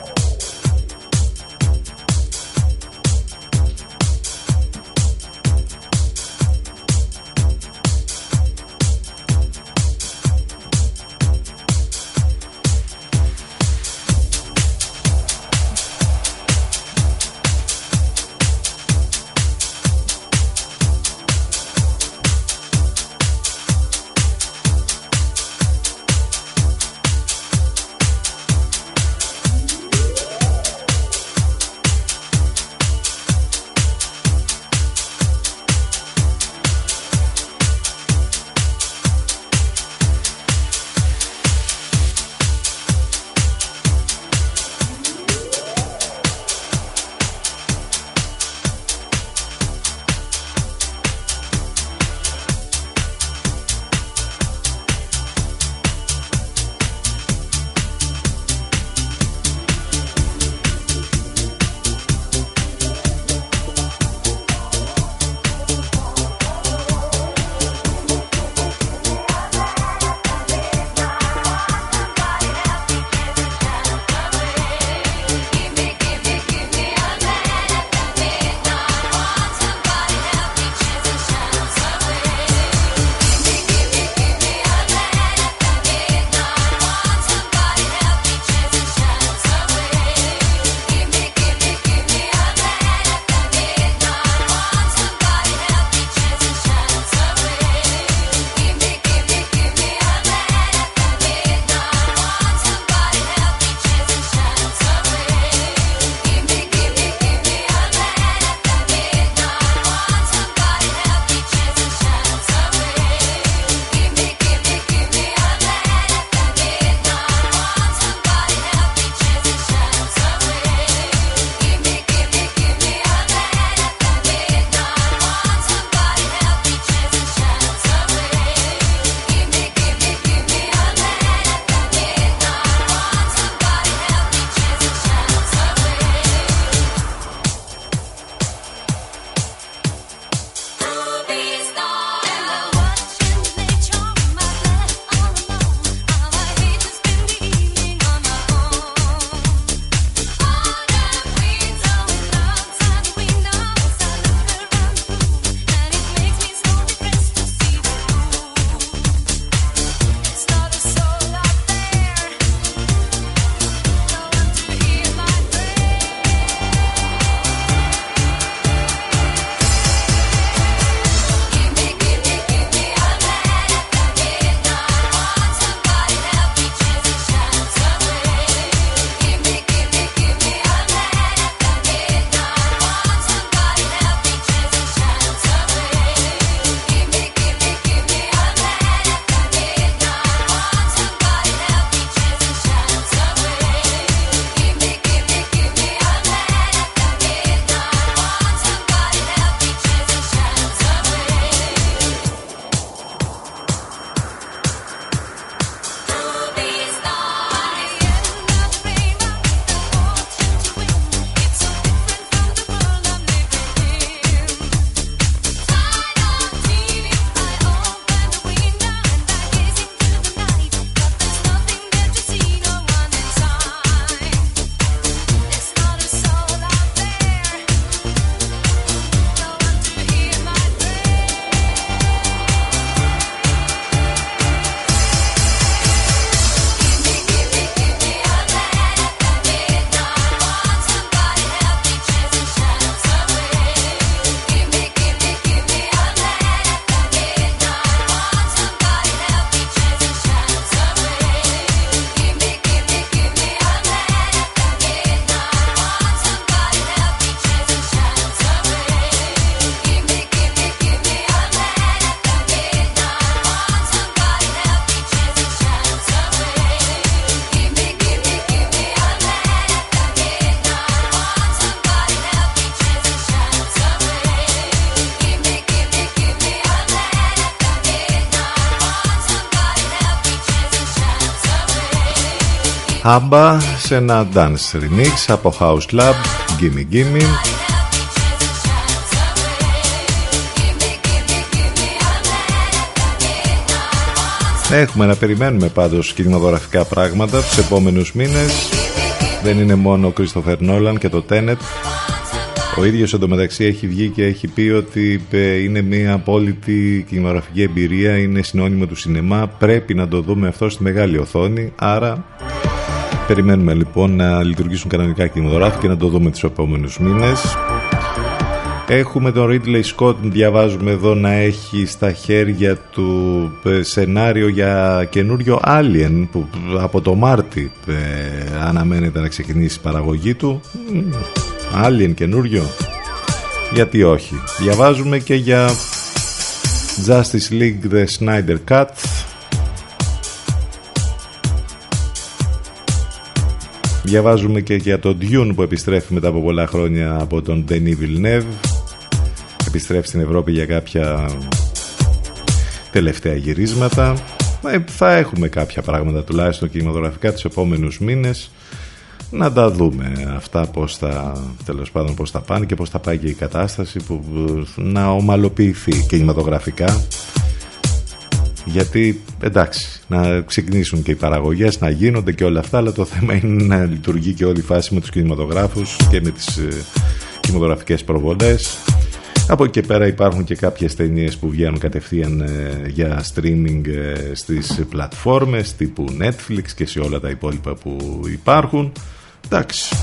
S2: Χάμπα σε ένα dance remix από House Club Gimme Gimme. Έχουμε να περιμένουμε πάντως κινηματογραφικά πράγματα τους επόμενους μήνες. Δεν είναι μόνο ο Κρίστοφερ Νόλαν και το Τένετ ο ίδιος εντωμεταξύ έχει βγει και έχει πει ότι ε, είναι μια απόλυτη κινηματογραφική εμπειρία, είναι συνώνυμο του σινεμά, πρέπει να το δούμε αυτό στη μεγάλη οθόνη, άρα περιμένουμε λοιπόν να λειτουργήσουν κανονικά κινηματογράφοι και να το δούμε τους επόμενους μήνες. Έχουμε τον Ridley Scott, διαβάζουμε εδώ να έχει στα χέρια του ε, σενάριο για καινούριο Alien που από το Μάρτι ε, αναμένεται να ξεκινήσει η παραγωγή του. Alien καινούριο. Γιατί όχι. Διαβάζουμε και για Justice League The Snyder Cut. Διαβάζουμε και για τον Dune που επιστρέφει μετά από πολλά χρόνια από τον Denis Villeneuve. Επιστρέφει στην Ευρώπη για κάποια τελευταία γυρίσματα. Ε, θα έχουμε κάποια πράγματα τουλάχιστον κινηματογραφικά τους επόμενους μήνες να τα δούμε αυτά πώς θα, τέλος πάντων πώς θα πάνε και πώς θα πάει και η κατάσταση που να ομαλοποιηθεί κινηματογραφικά γιατί εντάξει να ξεκινήσουν και οι παραγωγές να γίνονται και όλα αυτά αλλά το θέμα είναι να λειτουργεί και όλη η φάση με τους κινηματογράφους και με τις ε, κινηματογραφικές προβολές από εκεί και πέρα υπάρχουν και κάποιες ταινίες που βγαίνουν κατευθείαν ε, για streaming ε, στις πλατφόρμες τύπου Netflix και σε όλα τα υπόλοιπα που υπάρχουν Εντάξει.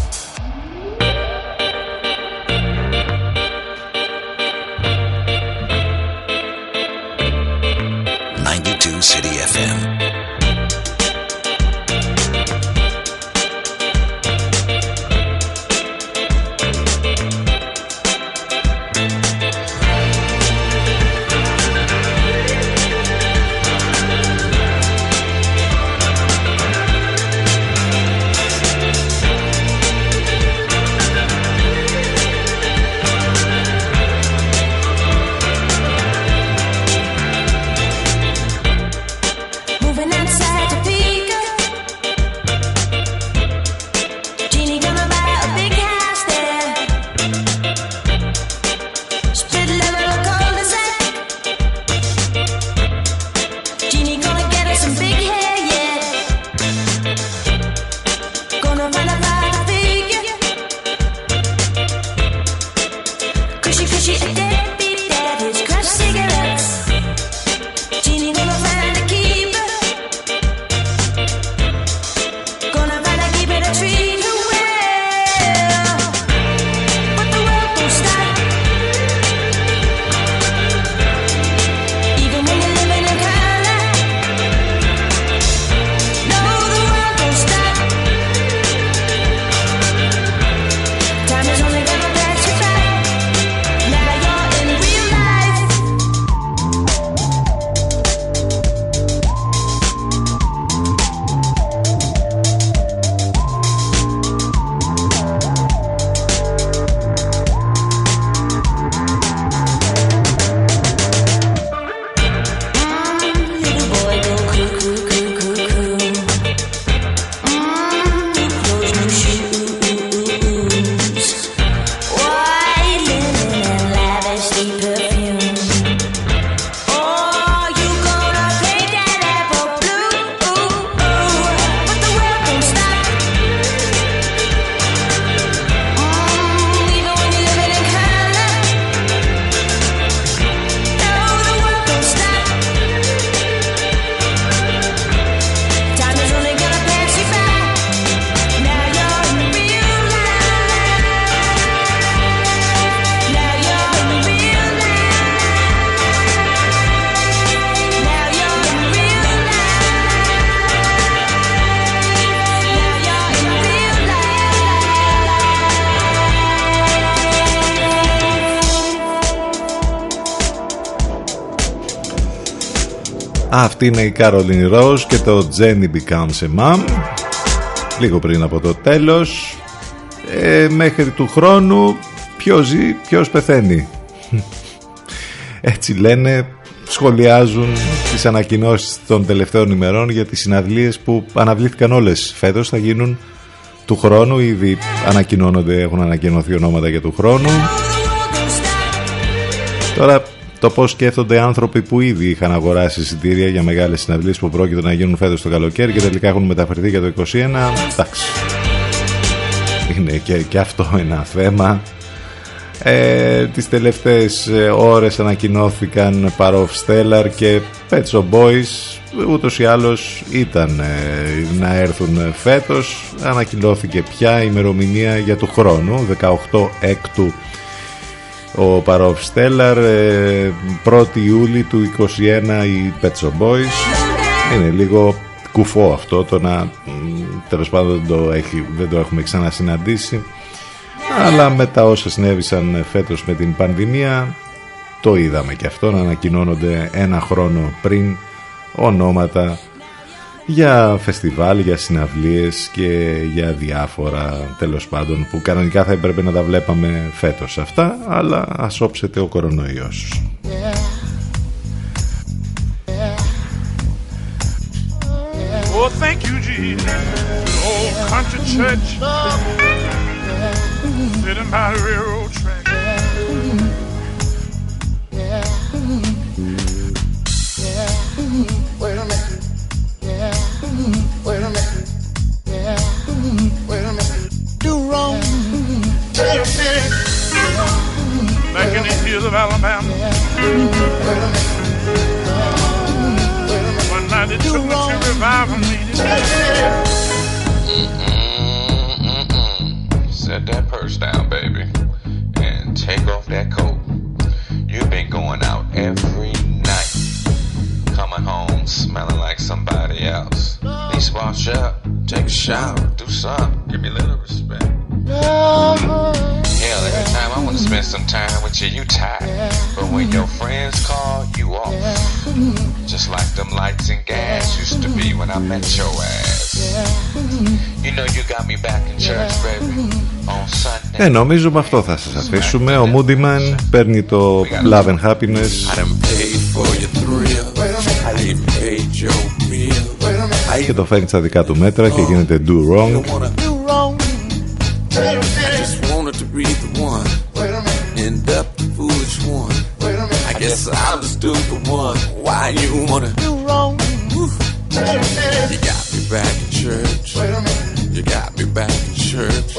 S2: Αυτή είναι η Caroline Rose και το Jenny Becomes a Mom. Λίγο πριν από το τέλος ε, Μέχρι του χρόνου Ποιος ζει, ποιος πεθαίνει. Έτσι λένε Σχολιάζουν τις ανακοινώσεις των τελευταίων ημερών για τις συναυλίες που αναβλήθηκαν όλες. Φέτος θα γίνουν του χρόνου ήδη ανακοινώνονται, έχουν ανακοινωθεί ονόματα για του χρόνου. Τώρα το πώς σκέφτονται άνθρωποι που ήδη είχαν αγοράσει εισιτήρια για μεγάλες συναυλίες που πρόκειται να γίνουν φέτος το καλοκαίρι και τελικά έχουν μεταφερθεί για το 2021 εντάξει. Είναι και, και αυτό ένα θέμα. Ε, τις τελευταίες ε, ώρες ανακοινώθηκαν Parov Stellar και Pet Shop Boys. Ούτως ή άλλως ήταν ε, να έρθουν φέτος. Ανακοινώθηκε πια η ημερομηνία για του χρόνου 18 έκτου ο Parov Stellar 1η Ιούλη του 21 η Pet Shop Boys. Είναι λίγο κουφό αυτό το να τέλος πάντων δεν το, έχει, δεν το έχουμε ξανασυναντήσει. Αλλά με τα όσα συνέβησαν φέτος με την πανδημία το είδαμε και αυτό να ανακοινώνονται ένα χρόνο πριν ονόματα για φεστιβάλ, για συναυλίες και για διάφορα τέλος πάντων που κανονικά θα έπρεπε να τα βλέπαμε φέτος αυτά αλλά ας όψετε ο κορονοϊός. Oh, thank you, Jesus. Old country church. Sitting by the railroad track. Wait a Back in the hills of Alabama. One night it took me to.
S8: Set that purse down, baby, and take off that coat. You've been going out every night, coming home smelling like somebody else. Please wash up, take a shower, do something, give me a little respect. Hell, every time I want to spend some time with you, you tired. But when your friends call, you off. Just like them lights and gas used to be when I met your ass. You know you got me back in church, baby. On Sunday.
S2: Ε, νομίζω με αυτό θα σας αφήσουμε. Ο Moody Man παίρνει το Love and Happiness και το φέρνει στα δικά του μέτρα και γίνεται Do Wrong. End up the foolish one. I guess I'm the stupid one. Why you wanna do wrong? You got me back in church. You got me back in church.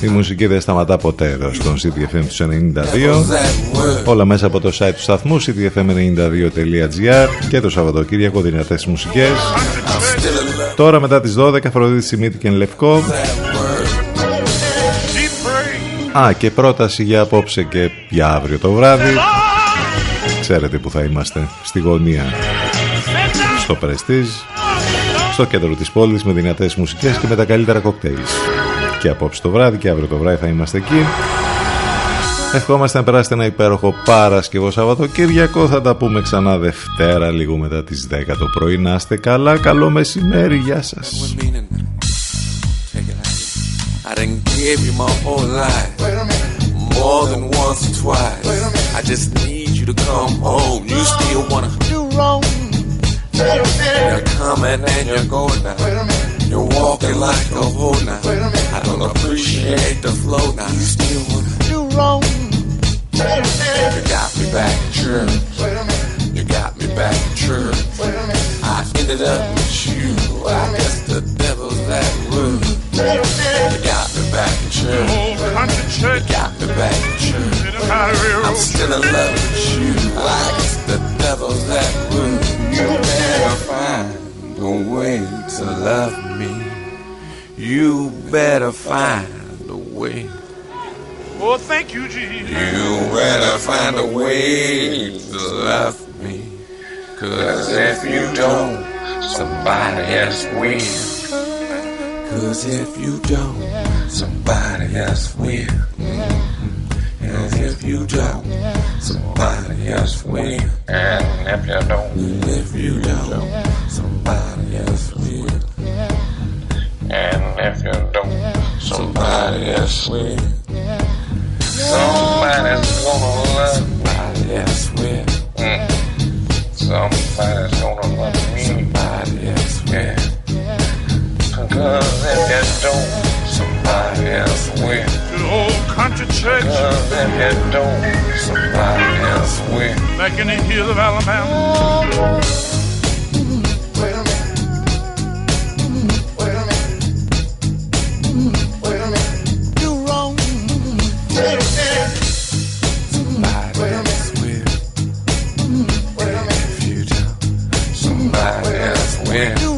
S2: Η μουσική δεν σταματά ποτέ εδώ στον CDFM τους 92 Όλα μέσα από το site του σταθμού cdfm92.gr και το Σαββατοκύριακο δυνατές μουσικές Τώρα μετά τις 12 Αφροδίτη Σιμίτη και Λευκό Α, και πρόταση για απόψε και για αύριο το βράδυ. Ξέρετε που θα είμαστε. Στη γωνία. Στο Πρεστίζ. Στο κέντρο της πόλης με δυνατές μουσικές και με τα καλύτερα κοκτέιλς. Και απόψε το βράδυ και αύριο το βράδυ θα είμαστε εκεί. Ευχόμαστε να περάσετε ένα υπέροχο Παρασκευό Σαββατοκύριακο. Θα τα πούμε ξανά Δευτέρα λίγο μετά τις 10 το πρωί. Να είστε καλά. Καλό μεσημέρι. Γεια σας. I didn't give you my whole life. More than once or twice. I just need you to come home. You still wanna do wrong. You're coming and you're going now. You're walking like a hoe now. I don't appreciate the flow now. You still wanna do wrong. You got me back in church. You got me back in church. I ended up with you. I guess the devil's that rude. You got me back in church. You got me back in church. I'm still in love with you. I guess the devil's that rude. You better find a way to love me. You better find a way. Oh, thank you, Jesus. You better find a way to love me. Cause if you don't, somebody else will. Cause if you don't, somebody else will. And if you don't, somebody else will. And if you don't, if you don't, somebody else will. And if you don't, somebody else will. Somebody's gonna love somebody else will. Mm. Somebody's gonna Cause if you don't, somebody else will.
S9: Good old country church.
S8: Cause if you don't, somebody else will.
S9: Back in the hills of Alabama.
S10: Wait a minute. Wait a minute. Wait a minute. You're wrong. Wait a minute.
S8: Somebody else will.
S10: Wait a minute.
S8: If you don't, somebody else will.